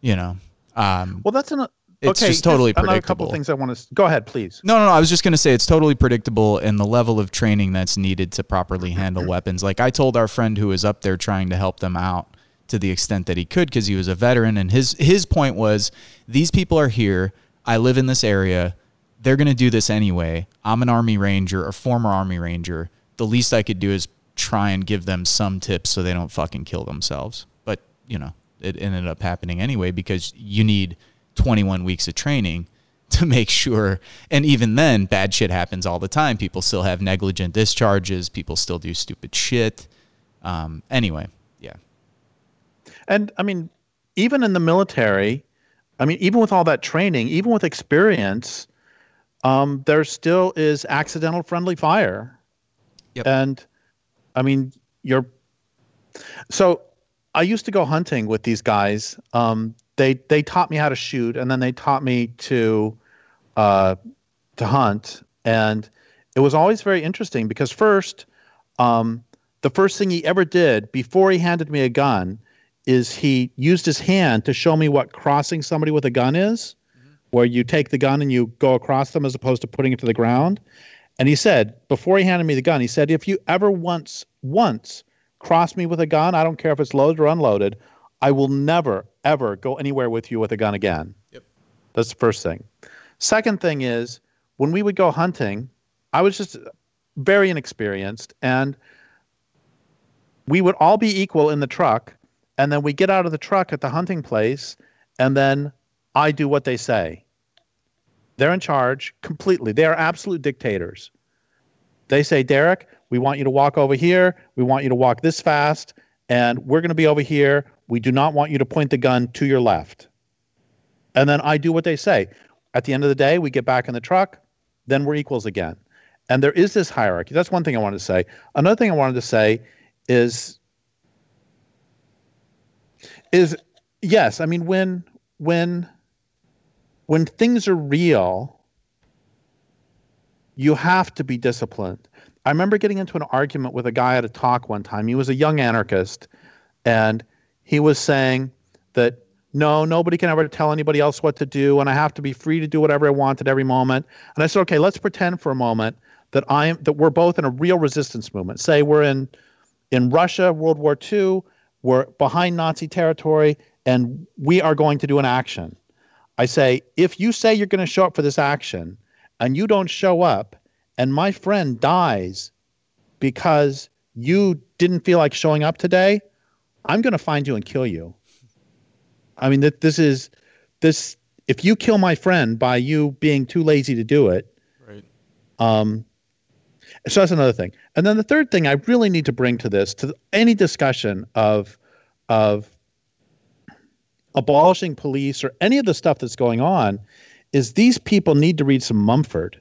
You know. Um well, that's an. It's okay, just totally there's another couple things I want to go ahead, please. No, no, no. I was just going to say it's totally predictable and the level of training that's needed to properly handle weapons. Like I told our friend who was up there trying to help them out to the extent that he could because he was a veteran and his his point was these people are here. I live in this area. They're going to do this anyway. I'm an army ranger, a former army ranger. The least I could do is try and give them some tips so they don't fucking kill themselves. But, you know, it ended up happening anyway because you need 21 weeks of training *laughs* to make sure and even then bad shit happens all the time people still have negligent discharges people still do stupid shit um, anyway yeah And I mean, even in the military, I mean, even with all that training, even with experience, um, there still is accidental friendly fire. Yep. And I mean, you're. So I used to go hunting with these guys. Um, they they taught me how to shoot, and then they taught me to uh, to hunt, and it was always very interesting because first, um, the first thing he ever did before he handed me a gun is he used his hand to show me what crossing somebody with a gun is, where you take the gun and you go across them as opposed to putting it to the ground. And he said, before he handed me the gun, he said, if you ever once, once cross me with a gun, I don't care if it's loaded or unloaded, I will never, ever go anywhere with you with a gun again. Yep. That's the first thing. Second thing is, when we would go hunting, I was just very inexperienced, and we would all be equal in the truck, and then we get out of the truck at the hunting place, and then I do what they say. They're in charge completely. They are absolute dictators. They say, Derrick, we want you to walk over here. We want you to walk this fast. And we're going to be over here. We do not want you to point the gun to your left. And then I do what they say. At the end of the day, we get back in the truck. Then we're equals again. And there is this hierarchy. That's one thing I wanted to say. Another thing I wanted to say is is yes, I mean when when when things are real, you have to be disciplined. I remember getting into an argument with a guy at a talk one time. He was a young anarchist, and he was saying that no, nobody can ever tell anybody else what to do, and I have to be free to do whatever I want at every moment. And I said, okay, let's pretend for a moment that I am that we're both in a real resistance movement. Say we're in in Russia, World War II, we're behind Nazi territory, and we are going to do an action. I say, if you say you're going to show up for this action and you don't show up, and my friend dies because you didn't feel like showing up today, I'm going to find you and kill you. I mean, that this is this. If you kill my friend by you being too lazy to do it, right? Um, so that's another thing. And then the third thing I really need to bring to this, to any discussion of of abolishing police or any of the stuff that's going on, is these people need to read some Mumford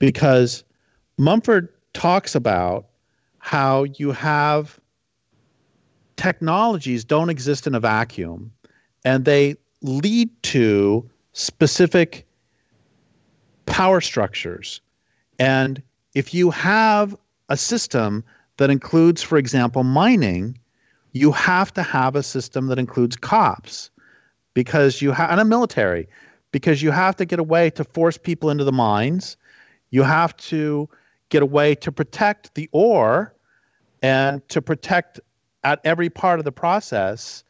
because Mumford talks about how you have technologies don't exist in a vacuum and they lead to specific power structures. And if you have a system that includes, for example, mining, you have to have a system that includes cops because you have and a military because you have to get a way to force people into the mines. You have to get a way to protect the ore and to protect at every part of the process.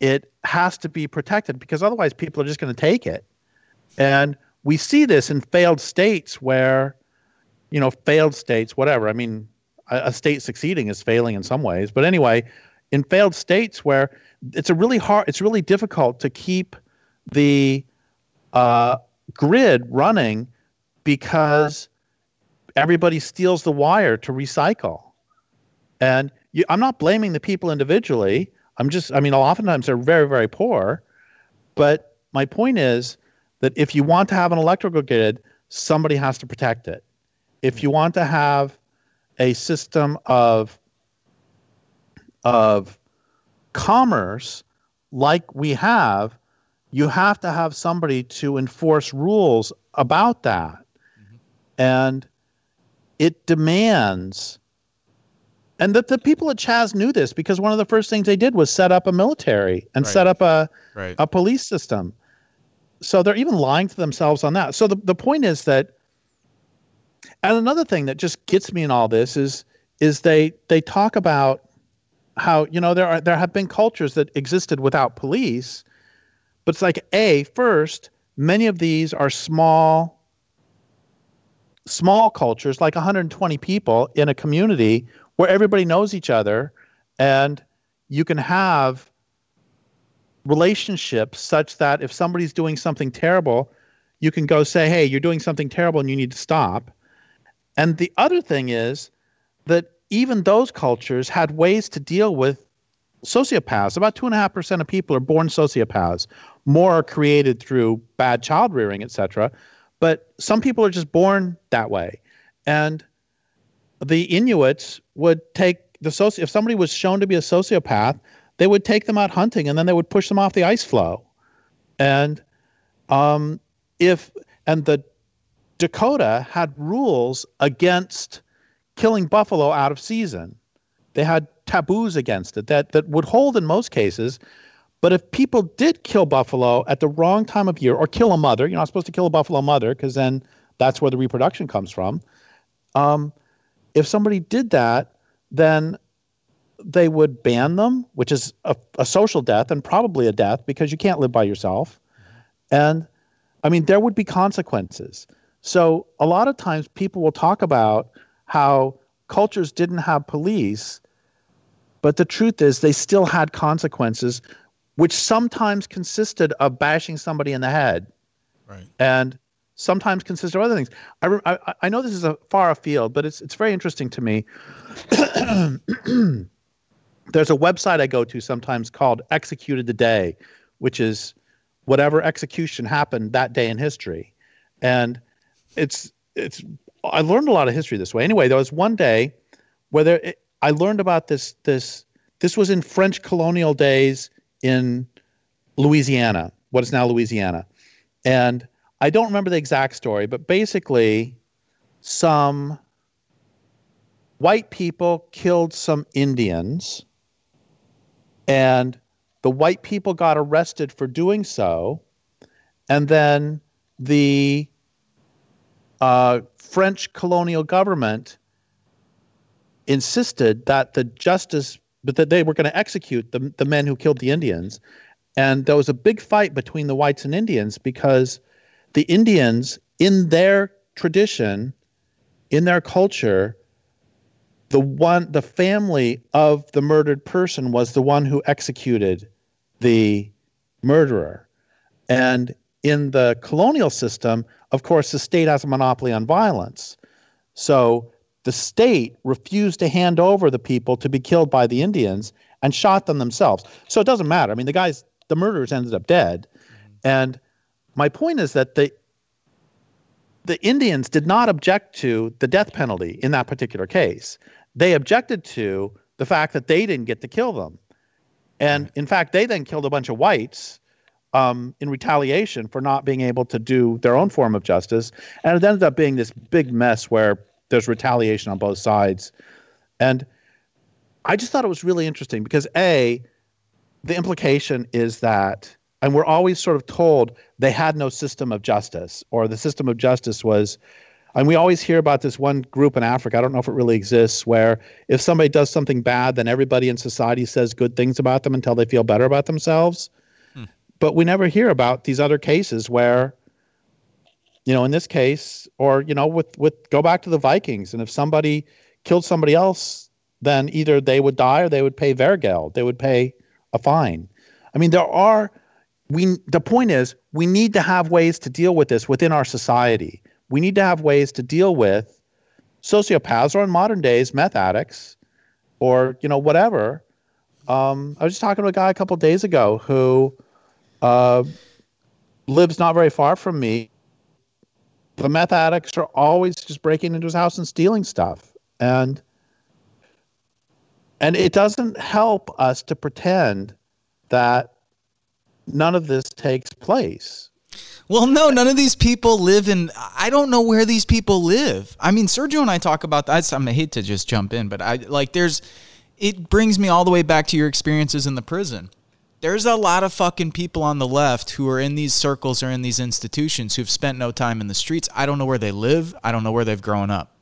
It has to be protected because otherwise people are just going to take it. And we see this in failed states where, you know, failed states, whatever. I mean, a, a state succeeding is failing in some ways. But anyway, in failed states where it's a really hard, it's really difficult to keep the uh, grid running because everybody steals the wire to recycle. And you, I'm not blaming the people individually. I'm just, I mean, oftentimes they're very, very poor. But my point is that if you want to have an electrical grid, somebody has to protect it. If you want to have a system of of commerce like we have, you have to have somebody to enforce rules about that. And it demands and that the people at Chaz knew this because one of the first things they did was set up a military and right. set up a right. a police system. So they're even lying to themselves on that. So the, the point is that and another thing that just gets me in all this is is they they talk about how you know there are there have been cultures that existed without police, but it's like a first many of these are small small cultures like 120 people in a community where everybody knows each other and you can have relationships such that if somebody's doing something terrible you can go say hey you're doing something terrible and you need to stop and the other thing is that even those cultures had ways to deal with sociopaths. About two and a half percent of people are born sociopaths. More are created through bad child rearing, etc. But some people are just born that way. And the Inuits would take the soci- if somebody was shown to be a sociopath, they would take them out hunting and then they would push them off the ice floe. And um, if and the Dakota had rules against killing buffalo out of season. They had taboos against it that, that would hold in most cases. But if people did kill buffalo at the wrong time of year or kill a mother, you're not supposed to kill a buffalo mother because then that's where the reproduction comes from. Um, if somebody did that, then they would ban them, which is a, a, social death and probably a death because you can't live by yourself. And I mean, there would be consequences. So a lot of times people will talk about how cultures didn't have police, but the truth is they still had consequences, which sometimes consisted of bashing somebody in the head. Right. And sometimes consist of other things. I, I, I know this is a far afield, but it's it's very interesting to me. *clears throat* There's a website I go to sometimes called Executed Today, which is whatever execution happened that day in history, and it's it's I learned a lot of history this way. Anyway, there was one day where there it, I learned about this this this was in French colonial days in Louisiana, what is now Louisiana, and I don't remember the exact story, but basically, some white people killed some Indians, and the white people got arrested for doing so, and then the uh, French colonial government insisted that the justice, but that they were going to execute the the men who killed the Indians, and there was a big fight between the whites and Indians because the Indians, in their tradition, in their culture, the one the family of the murdered person was the one who executed the murderer. And in the colonial system, of course, the state has a monopoly on violence. So the state refused to hand over the people to be killed by the Indians and shot them themselves. So it doesn't matter. I mean, the guys, the murderers ended up dead. And my point is that the the Indians did not object to the death penalty in that particular case. They objected to the fact that they didn't get to kill them. And in fact, they then killed a bunch of whites um, in retaliation for not being able to do their own form of justice. And it ended up being this big mess where there's retaliation on both sides. And I just thought it was really interesting because, A, the implication is that and we're always sort of told they had no system of justice or the system of justice was and we always hear about this one group in Africa. I don't know if it really exists, where if somebody does something bad, then everybody in society says good things about them until they feel better about themselves. Hmm. But we never hear about these other cases where, you know, in this case, or you know, with with go back to the Vikings, and if somebody killed somebody else, then either they would die or they would pay wergild, they would pay a fine. I mean, there are we the point is we need to have ways to deal with this within our society. We need to have ways to deal with sociopaths or in modern days meth addicts or you know whatever. Um, I was just talking to a guy a couple days ago who uh, lives not very far from me. The meth addicts are always just breaking into his house and stealing stuff, and and it doesn't help us to pretend that none of this takes place. Well, no, none of these people live in. I don't know where these people live. I mean, Sergio and I talk about that. I hate to just jump in, but I like there's. It brings me all the way back to your experiences in the prison. There's a lot of fucking people on the left who are in these circles or in these institutions who've spent no time in the streets. I don't know where they live. I don't know where they've grown up.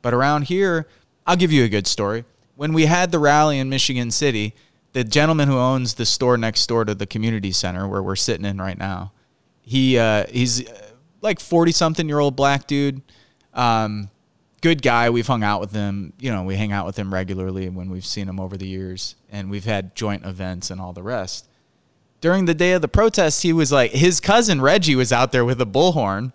But around here, I'll give you a good story. When we had the rally in Michigan City, the gentleman who owns the store next door to the community center where we're sitting in right now, he uh, he's uh, like forty something year old black dude, um, good guy. We've hung out with him. You know, we hang out with him regularly when we've seen him over the years, and we've had joint events and all the rest. During the day of the protest, he was like his cousin Reggie was out there with a bullhorn.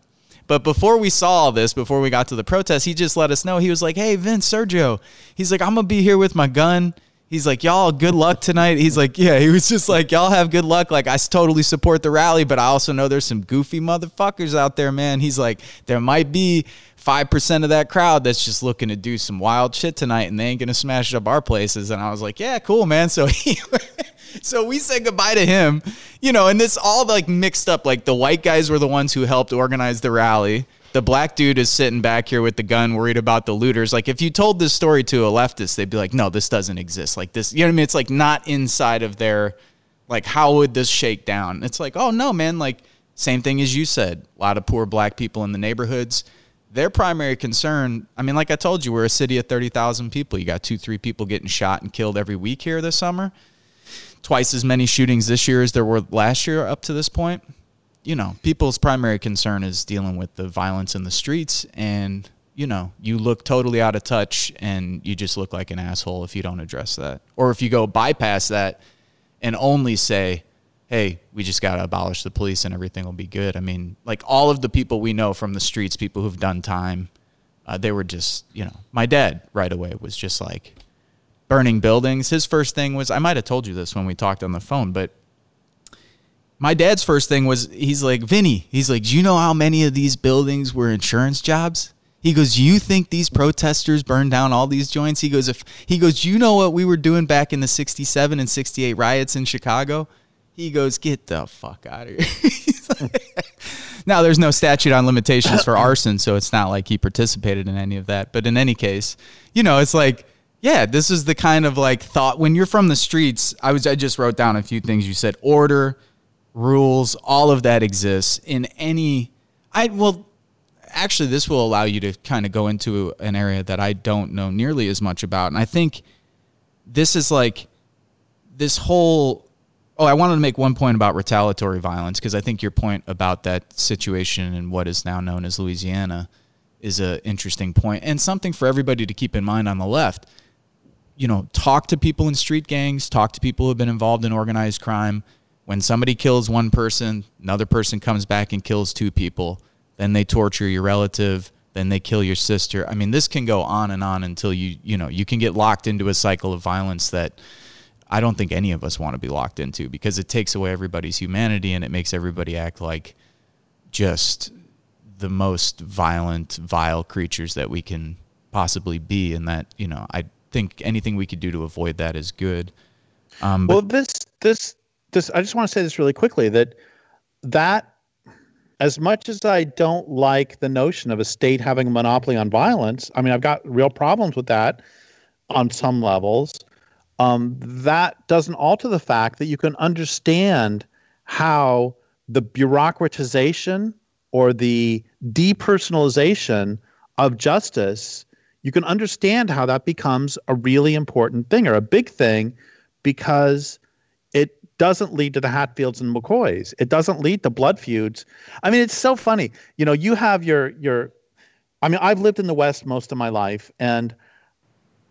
But before we saw all this, before we got to the protest, he just let us know. He was like, "Hey, Vince, Sergio." He's like, "I'm gonna be here with my gun." He's like, y'all, good luck tonight. He's like, yeah, he was just like, y'all have good luck. Like, I totally support the rally, but I also know there's some goofy motherfuckers out there, man. He's like, there might be 5% of that crowd that's just looking to do some wild shit tonight and they ain't going to smash up our places. And I was like, yeah, cool, man. *laughs* So he, so we said goodbye to him, you know, and this all like mixed up. Like the white guys were the ones who helped organize the rally the black dude is sitting back here with the gun, worried about the looters. Like, if you told this story to a leftist, they'd be like, no, this doesn't exist. Like, this, you know what I mean? It's like not inside of their, like, how would this shake down? It's like, oh, no, man. Like, same thing as you said. A lot of poor black people in the neighborhoods. Their primary concern, I mean, like I told you, we're a city of 30,000 people. You got two, three people getting shot and killed every week here this summer. Twice as many shootings this year as there were last year up to this point you know, people's primary concern is dealing with the violence in the streets and you know, you look totally out of touch and you just look like an asshole if you don't address that. Or if you go bypass that and only say, hey, we just got to abolish the police and everything will be good. I mean, like all of the people we know from the streets, people who've done time, uh, they were just, you know, my dad right away was just like burning buildings. His first thing was, I might have told you this when we talked on the phone, but my dad's first thing was, he's like, Vinny, he's like, do you know how many of these buildings were insurance jobs? He goes, "You think these protesters burned down all these joints?" He goes, "If he goes, you know what we were doing back in the '67 and '68 riots in Chicago?" He goes, "Get the fuck out of here." *laughs* *laughs* now, there's no statute on limitations for arson, so it's not like he participated in any of that. But in any case, you know, it's like, yeah, this is the kind of like thought when you're from the streets. I was, I just wrote down a few things you said: order, rules, all of that exists in any. I well actually, this will allow you to kind of go into an area that I don't know nearly as much about. And I think this is like this whole. Oh, I wanted to make one point about retaliatory violence because I think your point about that situation in what is now known as Louisiana is an interesting point and something for everybody to keep in mind on the left. You know, talk to people in street gangs, talk to people who have been involved in organized crime. When somebody kills one person, another person comes back and kills two people then they torture your relative, then they kill your sister. I mean, this can go on and on until you, you know, you can get locked into a cycle of violence that I don't think any of us want to be locked into because it takes away everybody's humanity and it makes everybody act like just the most violent, vile creatures that we can possibly be. And that, you know, I think anything we could do to avoid that is good. Um, well, this, this, this, I just want to say this really quickly that that as much as I don't like the notion of a state having a monopoly on violence, I mean, I've got real problems with that on some levels. Um, that doesn't alter the fact that you can understand how the bureaucratization or the depersonalization of justice, you can understand how that becomes a really important thing or a big thing because doesn't lead to the Hatfields and McCoys. It doesn't lead to blood feuds. I mean, it's so funny. You know, you have your your. I mean, I've lived in the West most of my life, and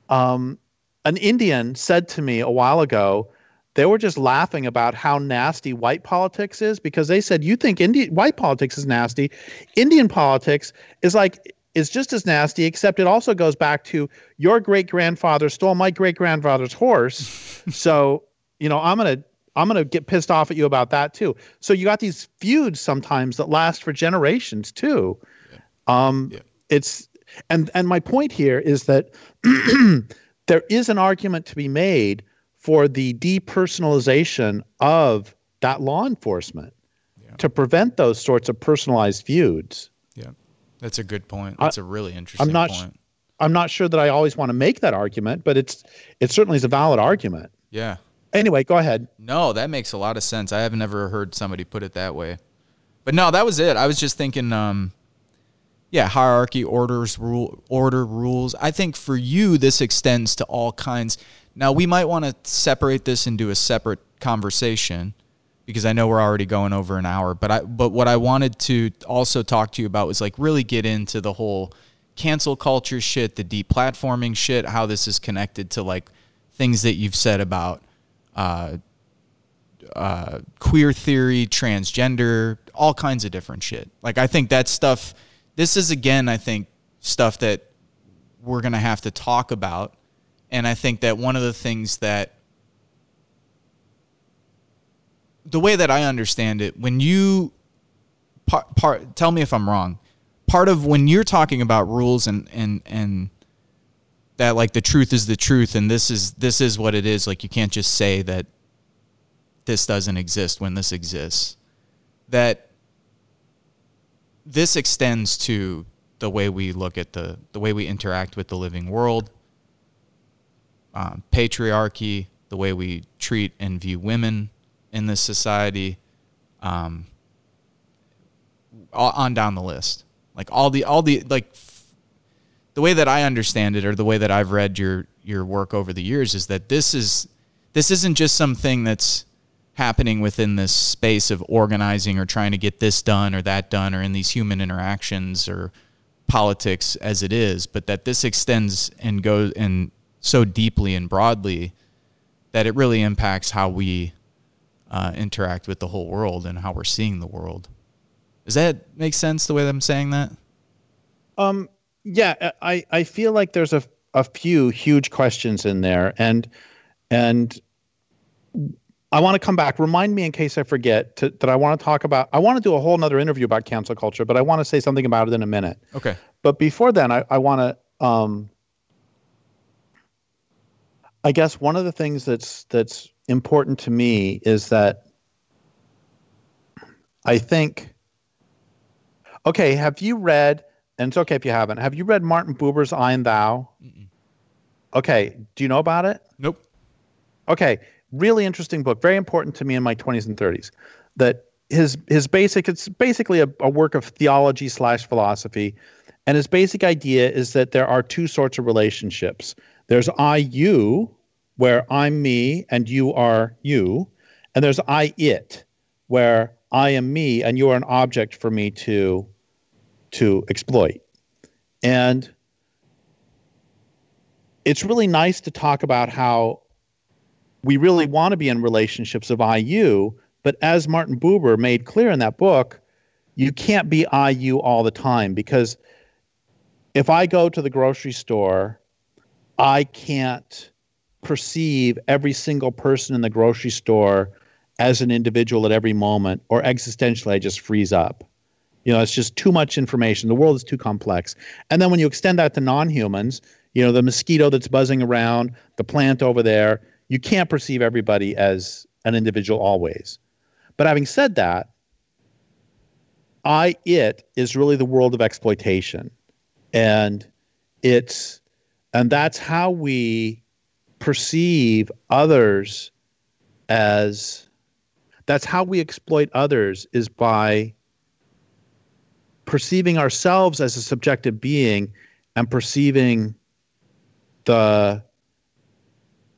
um, an Indian said to me a while ago, they were just laughing about how nasty white politics is because they said you think Indian white politics is nasty, Indian politics is like is just as nasty, except it also goes back to your great grandfather stole my great grandfather's horse. so, you know, I'm going to I'm going to get pissed off at you about that too. So you got these feuds sometimes that last for generations too. Yeah. Um, yeah. It's and and my point here is that *clears throat* there is an argument to be made for the depersonalization of that law enforcement yeah. to prevent those sorts of personalized feuds. Yeah, that's a good point. That's I, a really interesting I'm not, point. I'm not sure that I always want to make that argument, but it's it certainly is a valid argument. Yeah, Anyway, go ahead. No, that makes a lot of sense. I have never heard somebody put it that way. But no, that was it. I was just thinking, um, yeah, hierarchy, orders, rule, order, rules. I think for you, this extends to all kinds. Now, we might want to separate this into a separate conversation because I know we're already going over an hour. But I, but what I wanted to also talk to you about was like really get into the whole cancel culture shit, the deplatforming shit, how this is connected to like things that you've said about uh, uh, queer theory, transgender, all kinds of different shit. Like I think that stuff. This is again, I think stuff that we're gonna have to talk about, and I think that one of the things that the way that I understand it, when you part, part tell me if I'm wrong. Part of when you're talking about rules and and and that like the truth is the truth and this is this is what it is. Like you can't just say that this doesn't exist when this exists. That this extends to the way we look at the the way we interact with the living world um, patriarchy the way we treat and view women in this society um, on down the list. Like all the all the like the way that I understand it, or the way that I've read your your work over the years, is that this is this isn't just something that's happening within this space of organizing or trying to get this done or that done, or in these human interactions or politics as it is, but that this extends and goes and so deeply and broadly that it really impacts how we uh, interact with the whole world and how we're seeing the world. Does that make sense the way that I'm saying that? Um, yeah, I, I feel like there's a, a few huge questions in there, and and I want to come back. Remind me in case I forget to, that I want to talk about. I want to do a whole other interview about cancel culture, but I want to say something about it in a minute. Okay. But before then, I, I want to. Um, I guess one of the things that's that's important to me is that I think. Okay, have you read? And it's okay if you haven't. Have you read Martin Buber's "I and Thou"? Mm-mm. Okay, do you know about it? Nope. Okay, really interesting book, very important to me in my 20s and 30s. That his his basic it's basically a, a work of theology slash philosophy, and his basic idea is that there are two sorts of relationships. There's I you, where I'm me and you are you, and there's I it, where I am me and you are an object for me to to exploit. And it's really nice to talk about how we really want to be in relationships of IU, but as Martin Buber made clear in that book, you can't be IU all the time because if I go to the grocery store, I can't perceive every single person in the grocery store as an individual at every moment, or existentially, I just freeze up. You know, it's just too much information. The world is too complex. And then when you extend that to non humans, you know, the mosquito that's buzzing around, the plant over there, you can't perceive everybody as an individual always. But having said that, I it is really the world of exploitation. And it's and that's how we perceive others as that's how we exploit others is by perceiving ourselves as a subjective being and perceiving the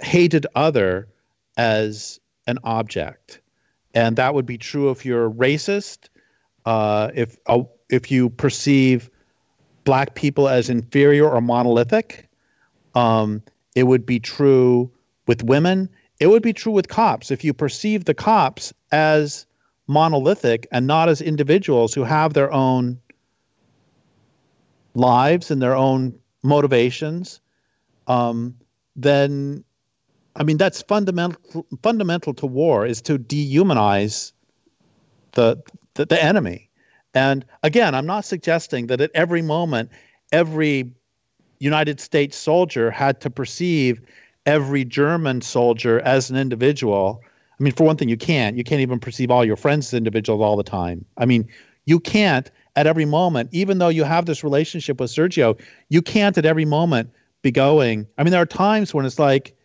hated other as an object. And that would be true if you're racist, uh, if, uh, if you perceive black people as inferior or monolithic. Um, it would be true with women. It would be true with cops. If you perceive the cops as monolithic and not as individuals who have their own lives and their own motivations, um, then I mean, that's fundamental fundamental to war is to dehumanize the, the, the enemy. And again, I'm not suggesting that at every moment, every United States soldier had to perceive every German soldier as an individual. I mean, for one thing, you can't. You can't even perceive all your friends as individuals all the time. I mean, you can't at every moment, even though you have this relationship with Sergio, you can't at every moment be going. I mean, there are times when it's like,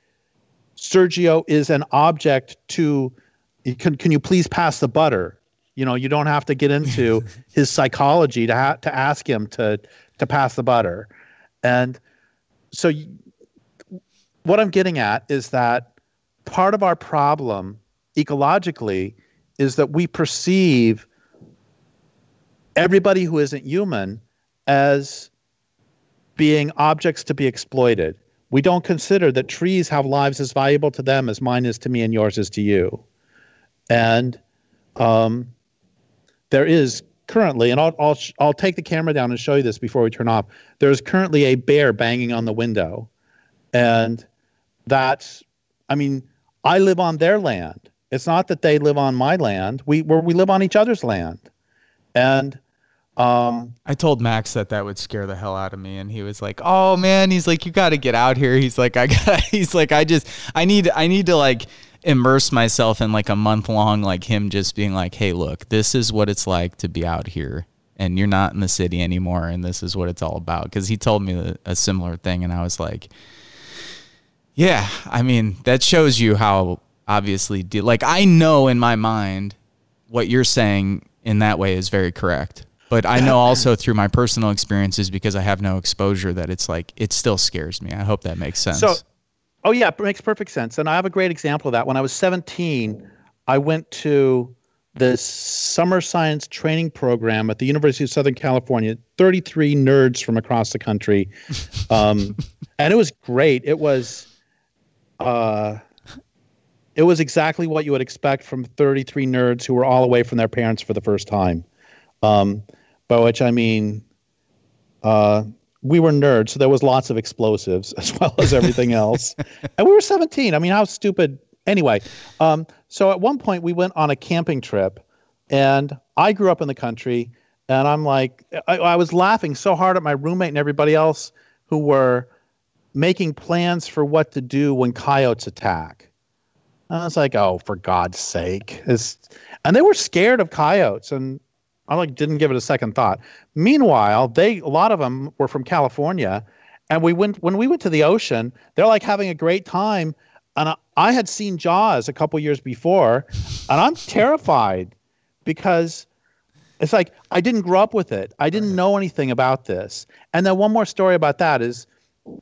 Sergio is an object to can can you please pass the butter? You know, you don't have to get into *laughs* his psychology to ha- to ask him to to pass the butter. And so you, what I'm getting at is that part of our problem ecologically is that we perceive everybody who isn't human as being objects to be exploited we don't consider that trees have lives as valuable to them as mine is to me and yours is to you. And um, there is currently, and I'll, I'll, I'll take the camera down and show you this before we turn off. There's currently a bear banging on the window. And that's, I mean, I live on their land. It's not that they live on my land. We, where we live on each other's land. And um, I told Max that that would scare the hell out of me, and he was like, "Oh man," he's like, "You got to get out here." He's like, "I got," *laughs* he's like, "I just, I need, I need to like immerse myself in like a month long, like him just being like, hey, look, this is what it's like to be out here, and you're not in the city anymore, and this is what it's all about." Because he told me a, a similar thing, and I was like, "Yeah, I mean, that shows you how obviously, de- like, I know in my mind what you're saying in that way is very correct." But I know also *laughs* through my personal experiences because I have no exposure that it's like it still scares me. I hope that makes sense. So, oh yeah, it makes perfect sense. And I have a great example of that. When I was 17, I went to the summer science training program at the University of Southern California. 33 nerds from across the country, um, *laughs* and it was great. It was, uh, it was exactly what you would expect from 33 nerds who were all away from their parents for the first time. Um, by which I mean, uh, we were nerds, so there was lots of explosives *laughs* as well as everything else. *laughs* and we were 17. I mean, how stupid. Anyway, um, so at one point we went on a camping trip, and I grew up in the country, and I'm like, I, I was laughing so hard at my roommate and everybody else who were making plans for what to do when coyotes attack. I was like, oh, for God's sake. It's, and they were scared of coyotes. And I like didn't give it a second thought. Meanwhile, they a lot of them were from California, and we went when we went to the ocean. They're like having a great time, and I, I had seen Jaws a couple years before, and I'm terrified because it's like I didn't grow up with it. I didn't know anything about this. And then one more story about that is,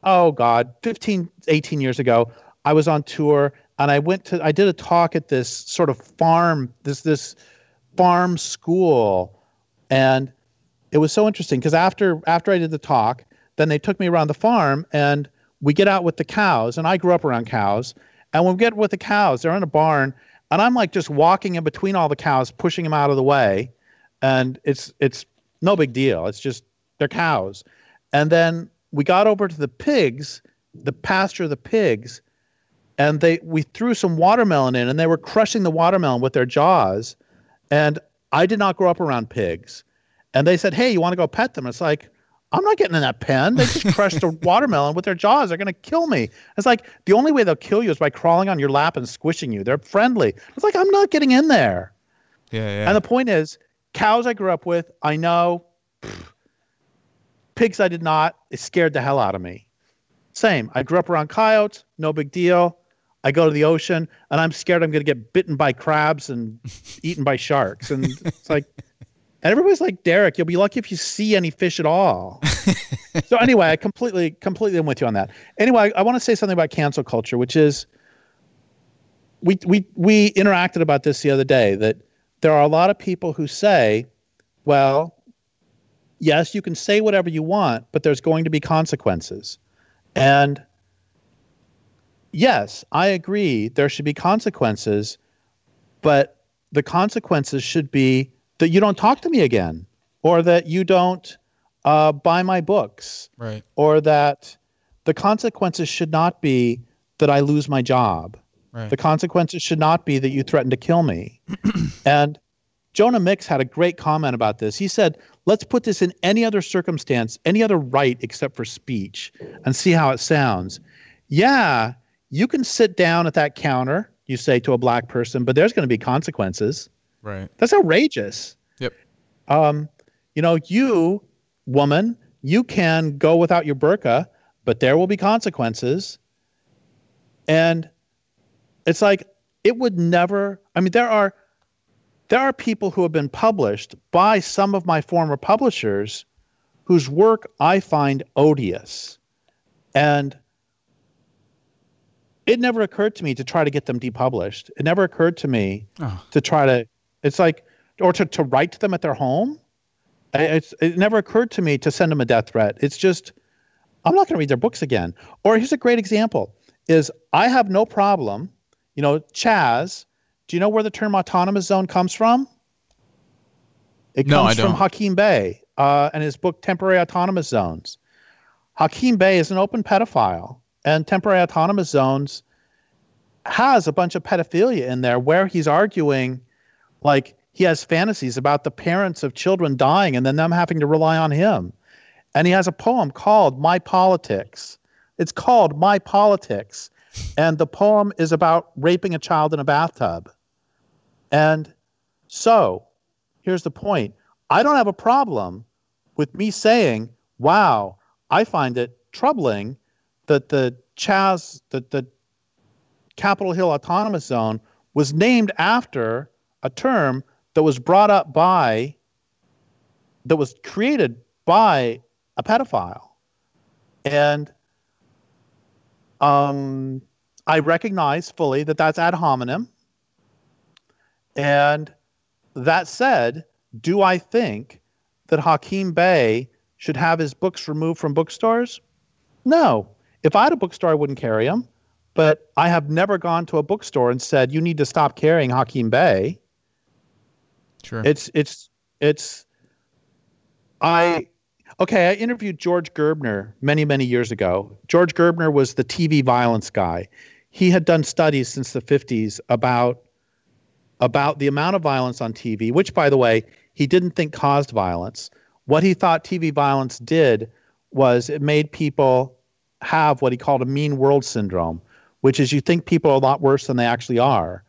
oh God, 15, 18 years ago, I was on tour and I went to I did a talk at this sort of farm, this this farm school and it was so interesting because after after I did the talk, then they took me around the farm and we get out with the cows. And I grew up around cows. And when we get with the cows, they're in a barn, and I'm like just walking in between all the cows, pushing them out of the way. And it's it's no big deal. It's just they're cows. And then we got over to the pigs, the pasture of the pigs, and they we threw some watermelon in, and they were crushing the watermelon with their jaws. And I did not grow up around pigs. And they said, Hey, you want to go pet them? It's like, I'm not getting in that pen. They just crushed a *laughs* watermelon with their jaws. They're going to kill me. It's like the only way they'll kill you is by crawling on your lap and squishing you. They're friendly. It's like, I'm not getting in there. Yeah, yeah. And the point is, cows I grew up with, I know. Pff, pigs I did not. It scared the hell out of me. Same. I grew up around coyotes. No big deal. I go to the ocean and I'm scared I'm going to get bitten by crabs and *laughs* eaten by sharks. And it's like, and everybody's like, Derrick, you'll be lucky if you see any fish at all. *laughs* so anyway, I completely, completely am with you on that. Anyway, I, I want to say something about cancel culture, which is we, we, we interacted about this the other day that there are a lot of people who say, well, yes, you can say whatever you want, but there's going to be consequences. And yes, I agree there should be consequences, but the consequences should be that you don't talk to me again or that you don't uh, buy my books right. or that the consequences should not be that I lose my job. Right. The consequences should not be that you threaten to kill me. *clears throat* and Jonah Mix had a great comment about this. He said, let's put this in any other circumstance, any other right except for speech, and see how it sounds. Yeah, you can sit down at that counter, you say to a black person, but there's going to be consequences. Right. That's outrageous. Yep. Um, you know, you, woman, you can go without your burqa, but there will be consequences. And it's like it would never I mean there are there are people who have been published by some of my former publishers whose work I find odious. And it never occurred to me to try to get them depublished. It never occurred to me Oh. to try to it's like or to, to write to them at their home. It's it never occurred to me to send them a death threat. It's just I'm not going to read their books again. Or here's a great example is I have no problem, you know, Chaz, do you know where the term autonomous zone comes from? It No, comes from. Hakim Bey uh, and his book Temporary Autonomous Zones. Hakim Bey is an open pedophile, and Temporary Autonomous Zones has a bunch of pedophilia in there where he's arguing like he has fantasies about the parents of children dying and then them having to rely on him. And he has a poem called My Politics. It's called My Politics. And the poem is about raping a child in a bathtub. And so here's the point I don't have a problem with me saying, wow, I find it troubling that the Chaz, that the Capitol Hill Autonomous Zone was named after a term that was brought up by, that was created by a pedophile. And um, I recognize fully that that's ad hominem. And that said, do I think that Hakim Bey should have his books removed from bookstores? No. If I had a bookstore, I wouldn't carry them. but I have never gone to a bookstore and said you need to stop carrying Hakim Bey. Sure. It's it's it's I okay, I interviewed George Gerbner many many years ago. George Gerbner was the TV violence guy. He had done studies since the 50s about about the amount of violence on TV, which by the way, he didn't think caused violence. What he thought TV violence did was it made people have what he called a mean world syndrome, which is you think people are a lot worse than they actually are.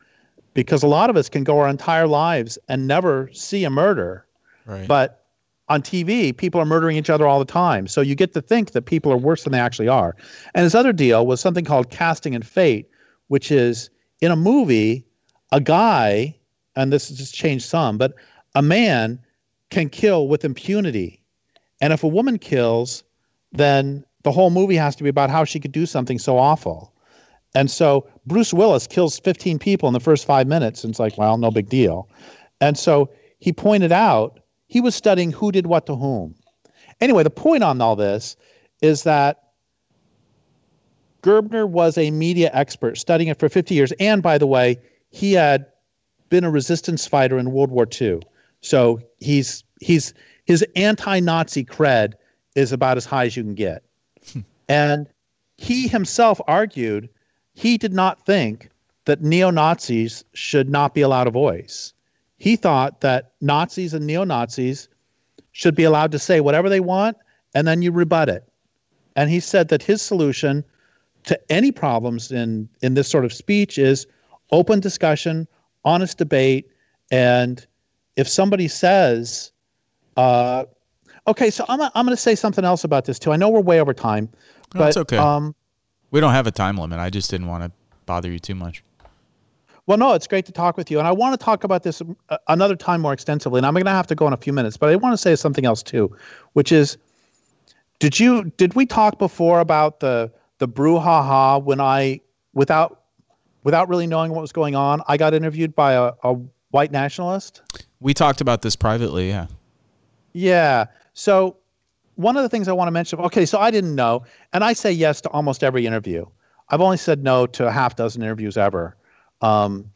Because a lot of us can go our entire lives and never see a murder. Right. But on TV, people are murdering each other all the time. So you get to think that people are worse than they actually are. And his other deal was something called casting and fate, which is in a movie, a guy, and this has just changed some, but a man can kill with impunity. And if a woman kills, then the whole movie has to be about how she could do something so awful. And so Bruce Willis kills 15 people in the first five minutes, and it's like, well, no big deal. And so he pointed out he was studying who did what to whom. Anyway, the point on all this is that Gerbner was a media expert studying it for 50 years. And by the way, he had been a resistance fighter in World War II. So he's he's his anti-Nazi cred is about as high as you can get. And he himself argued he did not think that neo-Nazis should not be allowed a voice. He thought that Nazis and neo-Nazis should be allowed to say whatever they want and then you rebut it. And he said that his solution to any problems in in this sort of speech is open discussion, honest debate, and if somebody says, uh, okay, so I'm, I'm going to say something else about this too. I know we're way over time, but No, it's okay. um, we don't have a time limit. I just didn't want to bother you too much. well, no, it's great to talk with you, and I want to talk about this uh, another time more extensively. And I'm going to have to go in a few minutes, but I want to say something else too, which is, did you did we talk before about the the brouhaha when I without without really knowing what was going on, I got interviewed by a, a white nationalist? We talked about this privately. Yeah. Yeah. So one of the things I want to mention, okay, so I didn't know, and I say yes to almost every interview. I've only said no to a half dozen interviews ever. Um,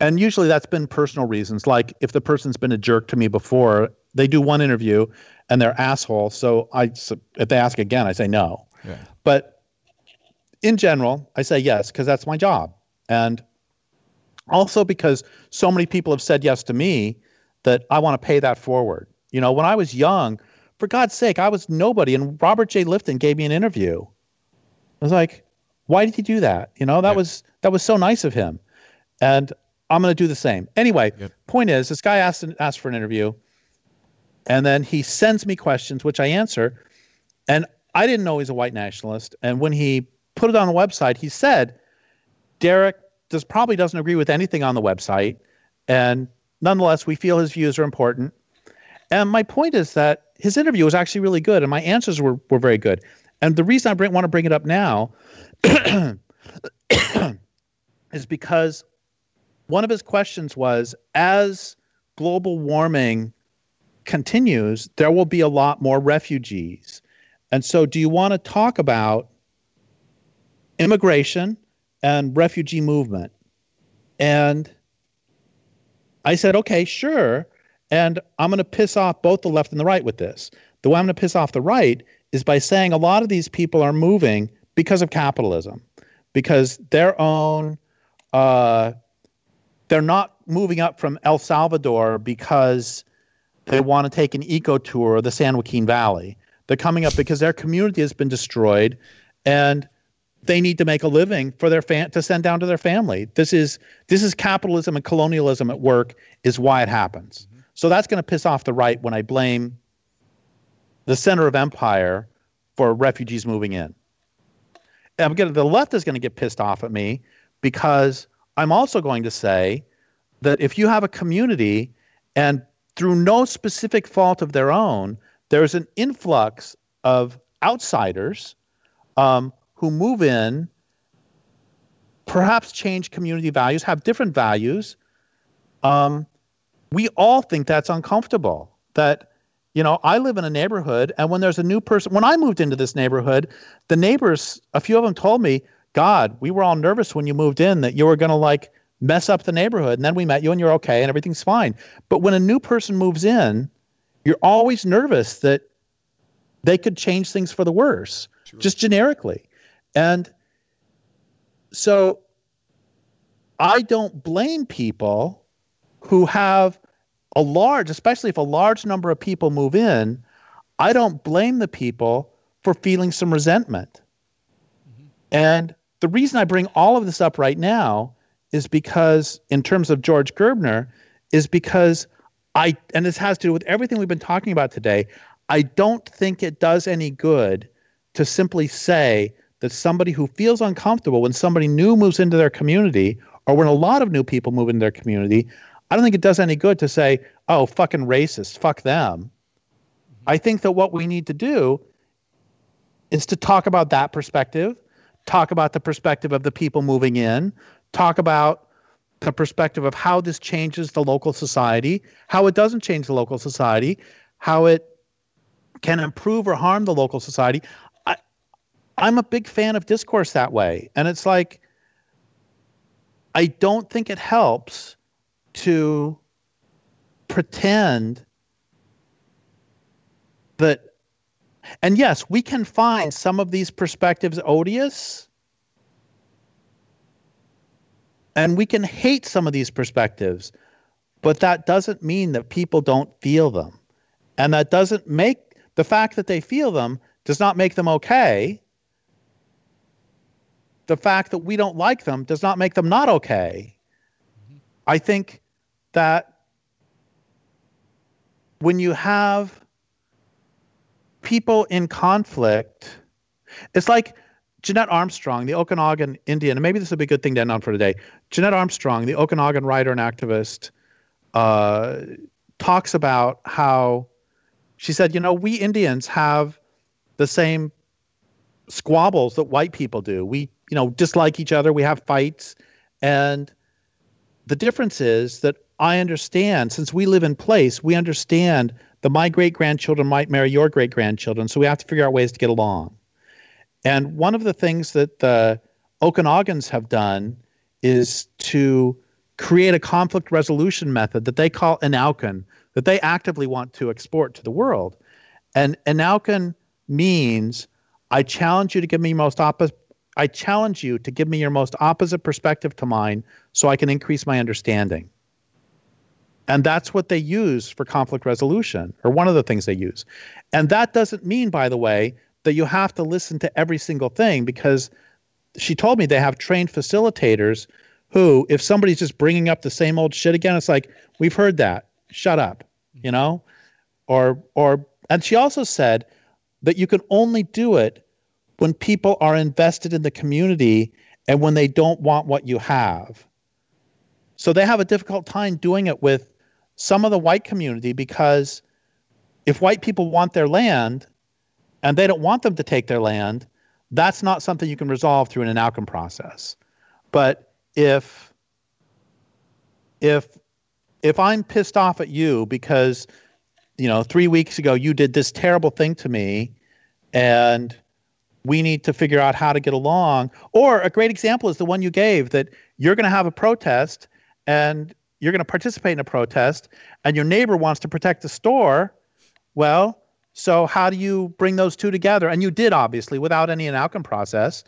and usually that's been personal reasons. Like if the person's been a jerk to me before, they do one interview and they're asshole. So I, if they ask again, I say no. Yeah. But in general, I say yes because that's my job. And also because so many people have said yes to me that I want to pay that forward. You know, when I was young, for God's sake, I was nobody. And Robert J. Lifton gave me an interview. I was like, why did he do that? You know, that Yeah. was that was so nice of him. And I'm going to do the same. Anyway, Yep. point is, this guy asked asked for an interview, and then he sends me questions, which I answer. And I didn't know he's a white nationalist. And when he put it on the website, he said, Derrick does probably doesn't agree with anything on the website, and nonetheless, we feel his views are important. And my point is that his interview was actually really good, and my answers were were very good. And the reason I bring, want to bring it up now *coughs* is because one of his questions was, as global warming continues, there will be a lot more refugees. And so, do you want to talk about immigration and refugee movement? And I said, okay, sure. And I'm going to piss off both the left and the right with this. The way I'm going to piss off the right is by saying a lot of these people are moving because of capitalism, because their own, uh, they're not moving up from El Salvador because they want to take an eco tour of the San Joaquin Valley. They're coming up because their community has been destroyed and they need to make a living for their fan to send down to their family. This is this is capitalism and colonialism at work is why it happens. So that's going to piss off the right when I blame the center of empire for refugees moving in. And I'm gonna, the left is going to get pissed off at me because I'm also going to say that if you have a community and through no specific fault of their own, there's an influx of outsiders um, who move in, perhaps change community values, have different values. Um, we all think that's uncomfortable. That you know, I live in a neighborhood, and when there's a new person, when I moved into this neighborhood, the neighbors, a few of them told me, God, we were all nervous when you moved in that you were going to like mess up the neighborhood. And then we met you and you're okay and everything's fine. But when a new person moves in, you're always nervous that they could change things for the worse, sure. just generically. And so I don't blame people who have a large, especially if a large number of people move in, I don't blame the people for feeling some resentment. Mm-hmm. And the reason I bring all of this up right now is because, in terms of George Gerbner, is because I, and this has to do with everything we've been talking about today, I don't think it does any good to simply say that somebody who feels uncomfortable when somebody new moves into their community or when a lot of new people move into their community, I don't think it does any good to say, oh, fucking racist, fuck them. Mm-hmm. I think that what we need to do is to talk about that perspective, talk about the perspective of the people moving in, talk about the perspective of how this changes the local society, how it doesn't change the local society, how it can improve or harm the local society. I, I'm a big fan of discourse that way. And it's like, I don't think it helps to pretend that and yes we can find some of these perspectives odious and we can hate some of these perspectives but that doesn't mean that people don't feel them. And that doesn't make the fact that they feel them does not make them okay. The fact that we don't like them does not make them not okay I think that when you have people in conflict, it's like Jeannette Armstrong, the Okanagan Indian, and maybe this would be a good thing to end on for today. Jeannette Armstrong, the Okanagan writer and activist, uh, talks about how she said, you know, we Indians have the same squabbles that white people do. We, you know, dislike each other. We have fights, and the difference is that I understand, since we live in place, we understand that my great grandchildren might marry your great grandchildren. So we have to figure out ways to get along. And one of the things that the Okanagans have done is to create a conflict resolution method that they call En'owkin, that they actively want to export to the world. And En'owkin means I challenge you to give me most opposite I challenge you to give me your most opposite perspective to mine so I can increase my understanding. And that's what they use for conflict resolution, or one of the things they use. And that doesn't mean, by the way, that you have to listen to every single thing because she told me they have trained facilitators who, if somebody's just bringing up the same old shit again, it's like, we've heard that. Shut up, you know? Or, or, and she also said that you can only do it when people are invested in the community and when they don't want what you have. So they have a difficult time doing it with some of the white community because if white people want their land and they don't want them to take their land, that's not something you can resolve through an outcome process. But if if if I'm pissed off at you because you know 3 weeks ago you did this terrible thing to me and we need to figure out how to get along. Or a great example is the one you gave that you're going to have a protest and you're going to participate in a protest and your neighbor wants to protect the store. Well, so how do you bring those two together? And you did obviously without any outcome process,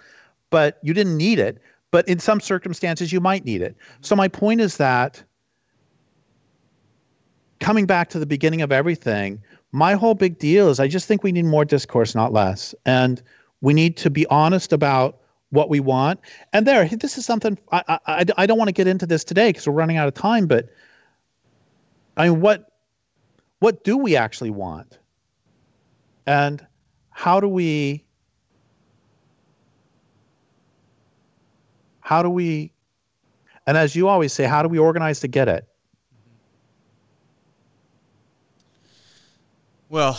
but you didn't need it. But in some circumstances, you might need it. So my point is that coming back to the beginning of everything, my whole big deal is I just think we need more discourse, not less. And we need to be honest about what we want. And there, this is something I I, I don't want to get into this today because we're running out of time. But I mean, what what do we actually want? And how do we how do we and as you always say, how do we organize to get it? Well,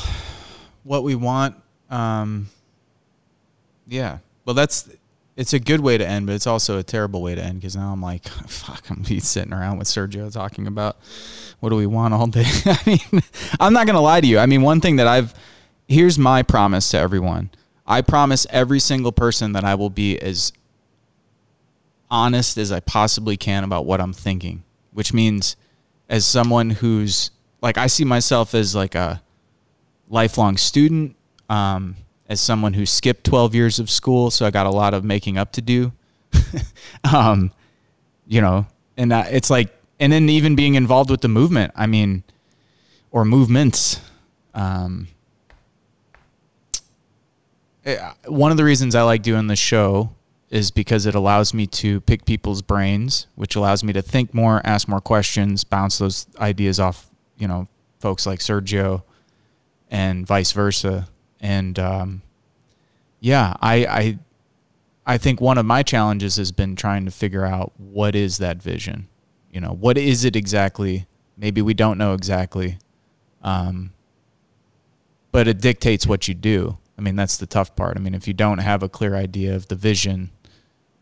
what we want um, yeah. Well, that's it's a good way to end, but it's also a terrible way to end because now I'm like, *laughs* fuck, I'm be sitting around with Sergio talking about what do we want all day. *laughs* I mean, I'm not gonna lie to you. I mean, one thing that I've here's my promise to everyone. I promise every single person that I will be as honest as I possibly can about what I'm thinking, which means as someone who's like I see myself as like a lifelong student. Um, as someone who skipped 12 years of school, so I got a lot of making up to do. *laughs* um, you know, and uh, it's like, and then even being involved with the movement, I mean, or movements. Um, eh, one of the reasons I like doing the show is because it allows me to pick people's brains, which allows me to think more, ask more questions, bounce those ideas off, you know, folks like Sergio and vice versa and um, yeah, I, I I think one of my challenges has been trying to figure out what is that vision. You know, what is it exactly? Maybe we don't know exactly, um, but it dictates what you do. I mean, that's the tough part. I mean, if you don't have a clear idea of the vision,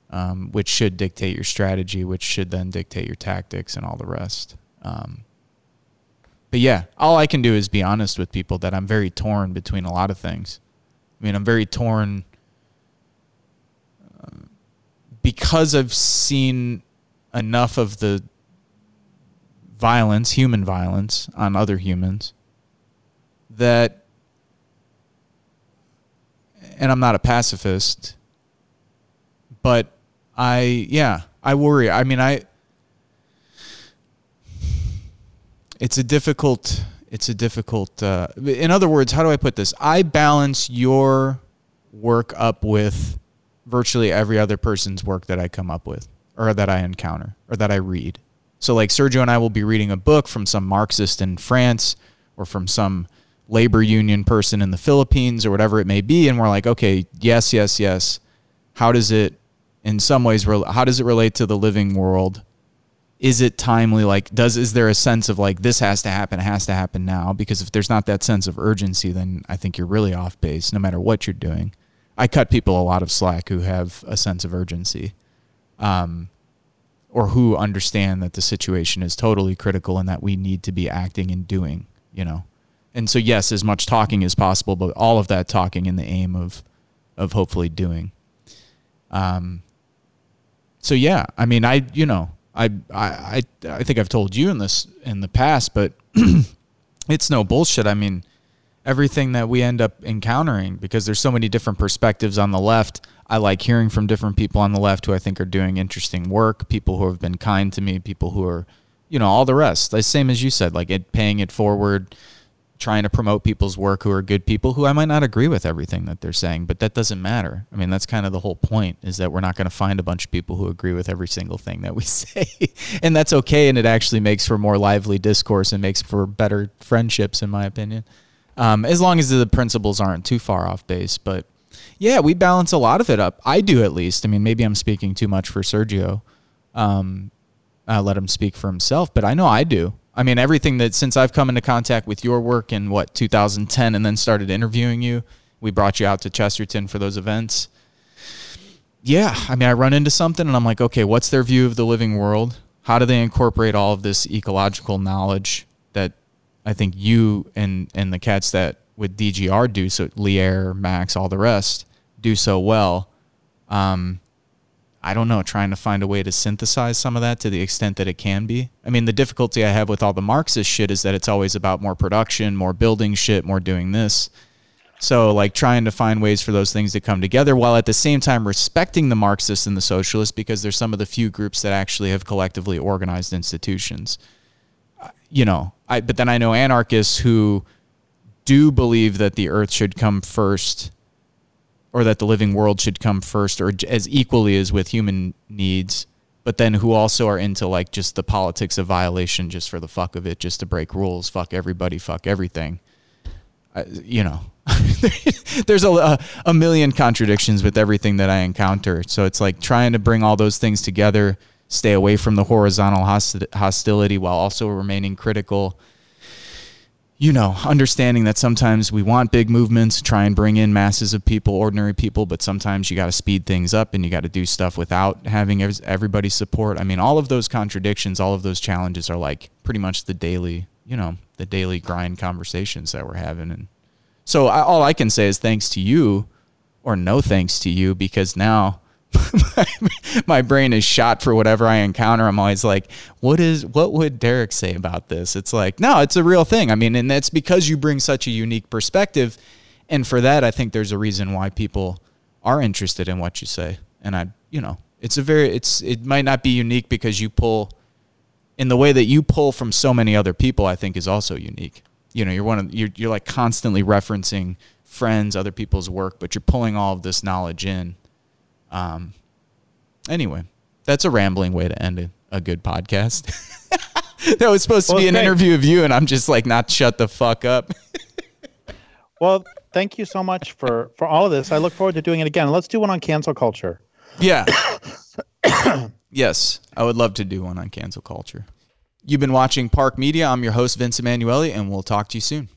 um, which should dictate your strategy, which should then dictate your tactics and all the rest. Um, but yeah, all I can do is be honest with people that I'm very torn between a lot of things. I mean, I'm very torn uh, because I've seen enough of the violence, human violence on other humans that and I'm not a pacifist, but I yeah, I worry. I mean, I it's a difficult it's a difficult uh, in other words how do i put this? I balance your work up with virtually every other person's work that i come up with or that i encounter or that i read. So like sergio and i will be reading a book from some marxist in france or from some labor union person in the philippines or whatever it may be and we're like okay yes yes yes. How does it in some ways how does it relate to the living world is it timely? Like does is there a sense of like this has to happen it has to happen now? Because if there's not that sense of urgency then i think you're really off base no matter what you're doing. I cut people a lot of slack who have a sense of urgency um, or who understand that the situation is totally critical and that we need to be acting and doing you know? And so yes as much talking as possible but all of that talking in the aim of of hopefully doing. Um so yeah i mean i you know I I I think I've told you in this in the past, but *clears throat* it's no bullshit. I mean, everything that we end up encountering because there's so many different perspectives on the left. I like hearing from different people on the left who I think are doing interesting work, people who have been kind to me, people who are, you know, all the rest. The same as you said, like it paying it forward, trying to promote people's work who are good people who I might not agree with everything that they're saying, but that doesn't matter. I mean, that's kind of the whole point is that we're not going to find a bunch of people who agree with every single thing that we *laughs* say. and that's okay. And it actually makes for more lively discourse and makes for better friendships, in my opinion. Um, as long as the principles aren't too far off base. But yeah, we balance a lot of it up. I do at least. I mean, maybe I'm speaking too much for Sergio. Um, I'll let him speak for himself, but I know I do. I mean, everything that since I've come into contact with your work in what 2010 and then started interviewing you, we brought you out to Chesterton for those events. Yeah, I mean, I run into something and I'm like, okay, what's their view of the living world? How do they incorporate all of this ecological knowledge that I think you and and the cats that with DGR do so, Lierre, Max, all the rest do so well. Um, I don't know, trying to find a way to synthesize some of that to the extent that it can be. I mean, the difficulty I have with all the Marxist shit is that it's always about more production, more building shit, more doing this. So, like, trying to find ways for those things to come together while at the same time respecting the Marxists and the socialists because they're some of the few groups that actually have collectively organized institutions. You know, I, but then I know anarchists who do believe that the earth should come first or that the living world should come first or as equally as with human needs but then who also are into like just the politics of violation just for the fuck of it just to break rules fuck everybody fuck everything. Uh, you know *laughs* there's a, a million contradictions with everything that i encounter. So it's like trying to bring all those things together stay away from the horizontal hostility while also remaining critical you know, understanding that sometimes we want big movements, try and bring in masses of people, ordinary people, but sometimes you got to speed things up and you got to do stuff without having everybody's support. I mean, all of those contradictions, all of those challenges are like pretty much the daily, you know, the daily grind conversations that we're having. And so I, all I can say is thanks to you or no thanks to you because now *laughs* my brain is shot for whatever I encounter. I'm always like, what is what would Derrick say about this? It's like, no, it's a real thing. I mean, and that's because you bring such a unique perspective. And for that, I think there's a reason why people are interested in what you say. And I, you know, it's a very it's it might not be unique because you pull in the way that you pull from so many other people, I think is also unique. You know, you're one of you're you're like constantly referencing friends, other people's work, but you're pulling all of this knowledge in um, anyway, that's a rambling way to end a, a good podcast. *laughs* that was supposed to well, be an thanks. interview of you, and I'm just like, not shut the fuck up. *laughs* well, thank you so much for for all of this. I look forward to doing it again. Let's do one on cancel culture. Yeah. *coughs* yes, I would love to do one on cancel culture. You've been watching PARC Media. I'm your host, Vince Emanuele, and we'll talk to you soon.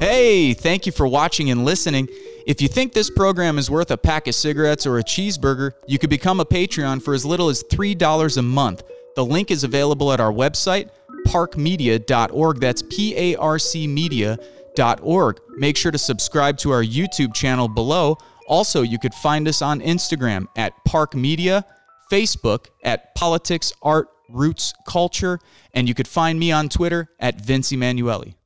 Hey, thank you for watching and listening. If you think this program is worth a pack of cigarettes or a cheeseburger, you could become a Patreon for as little as $3 a month. The link is available at our website, parcmedia.org. That's P A R C media.org. Make sure to subscribe to our YouTube channel below. Also, you could find us on Instagram at parkmedia, Facebook at Politics, Art, Roots, Culture, and you could find me on Twitter at Vince Emanuele.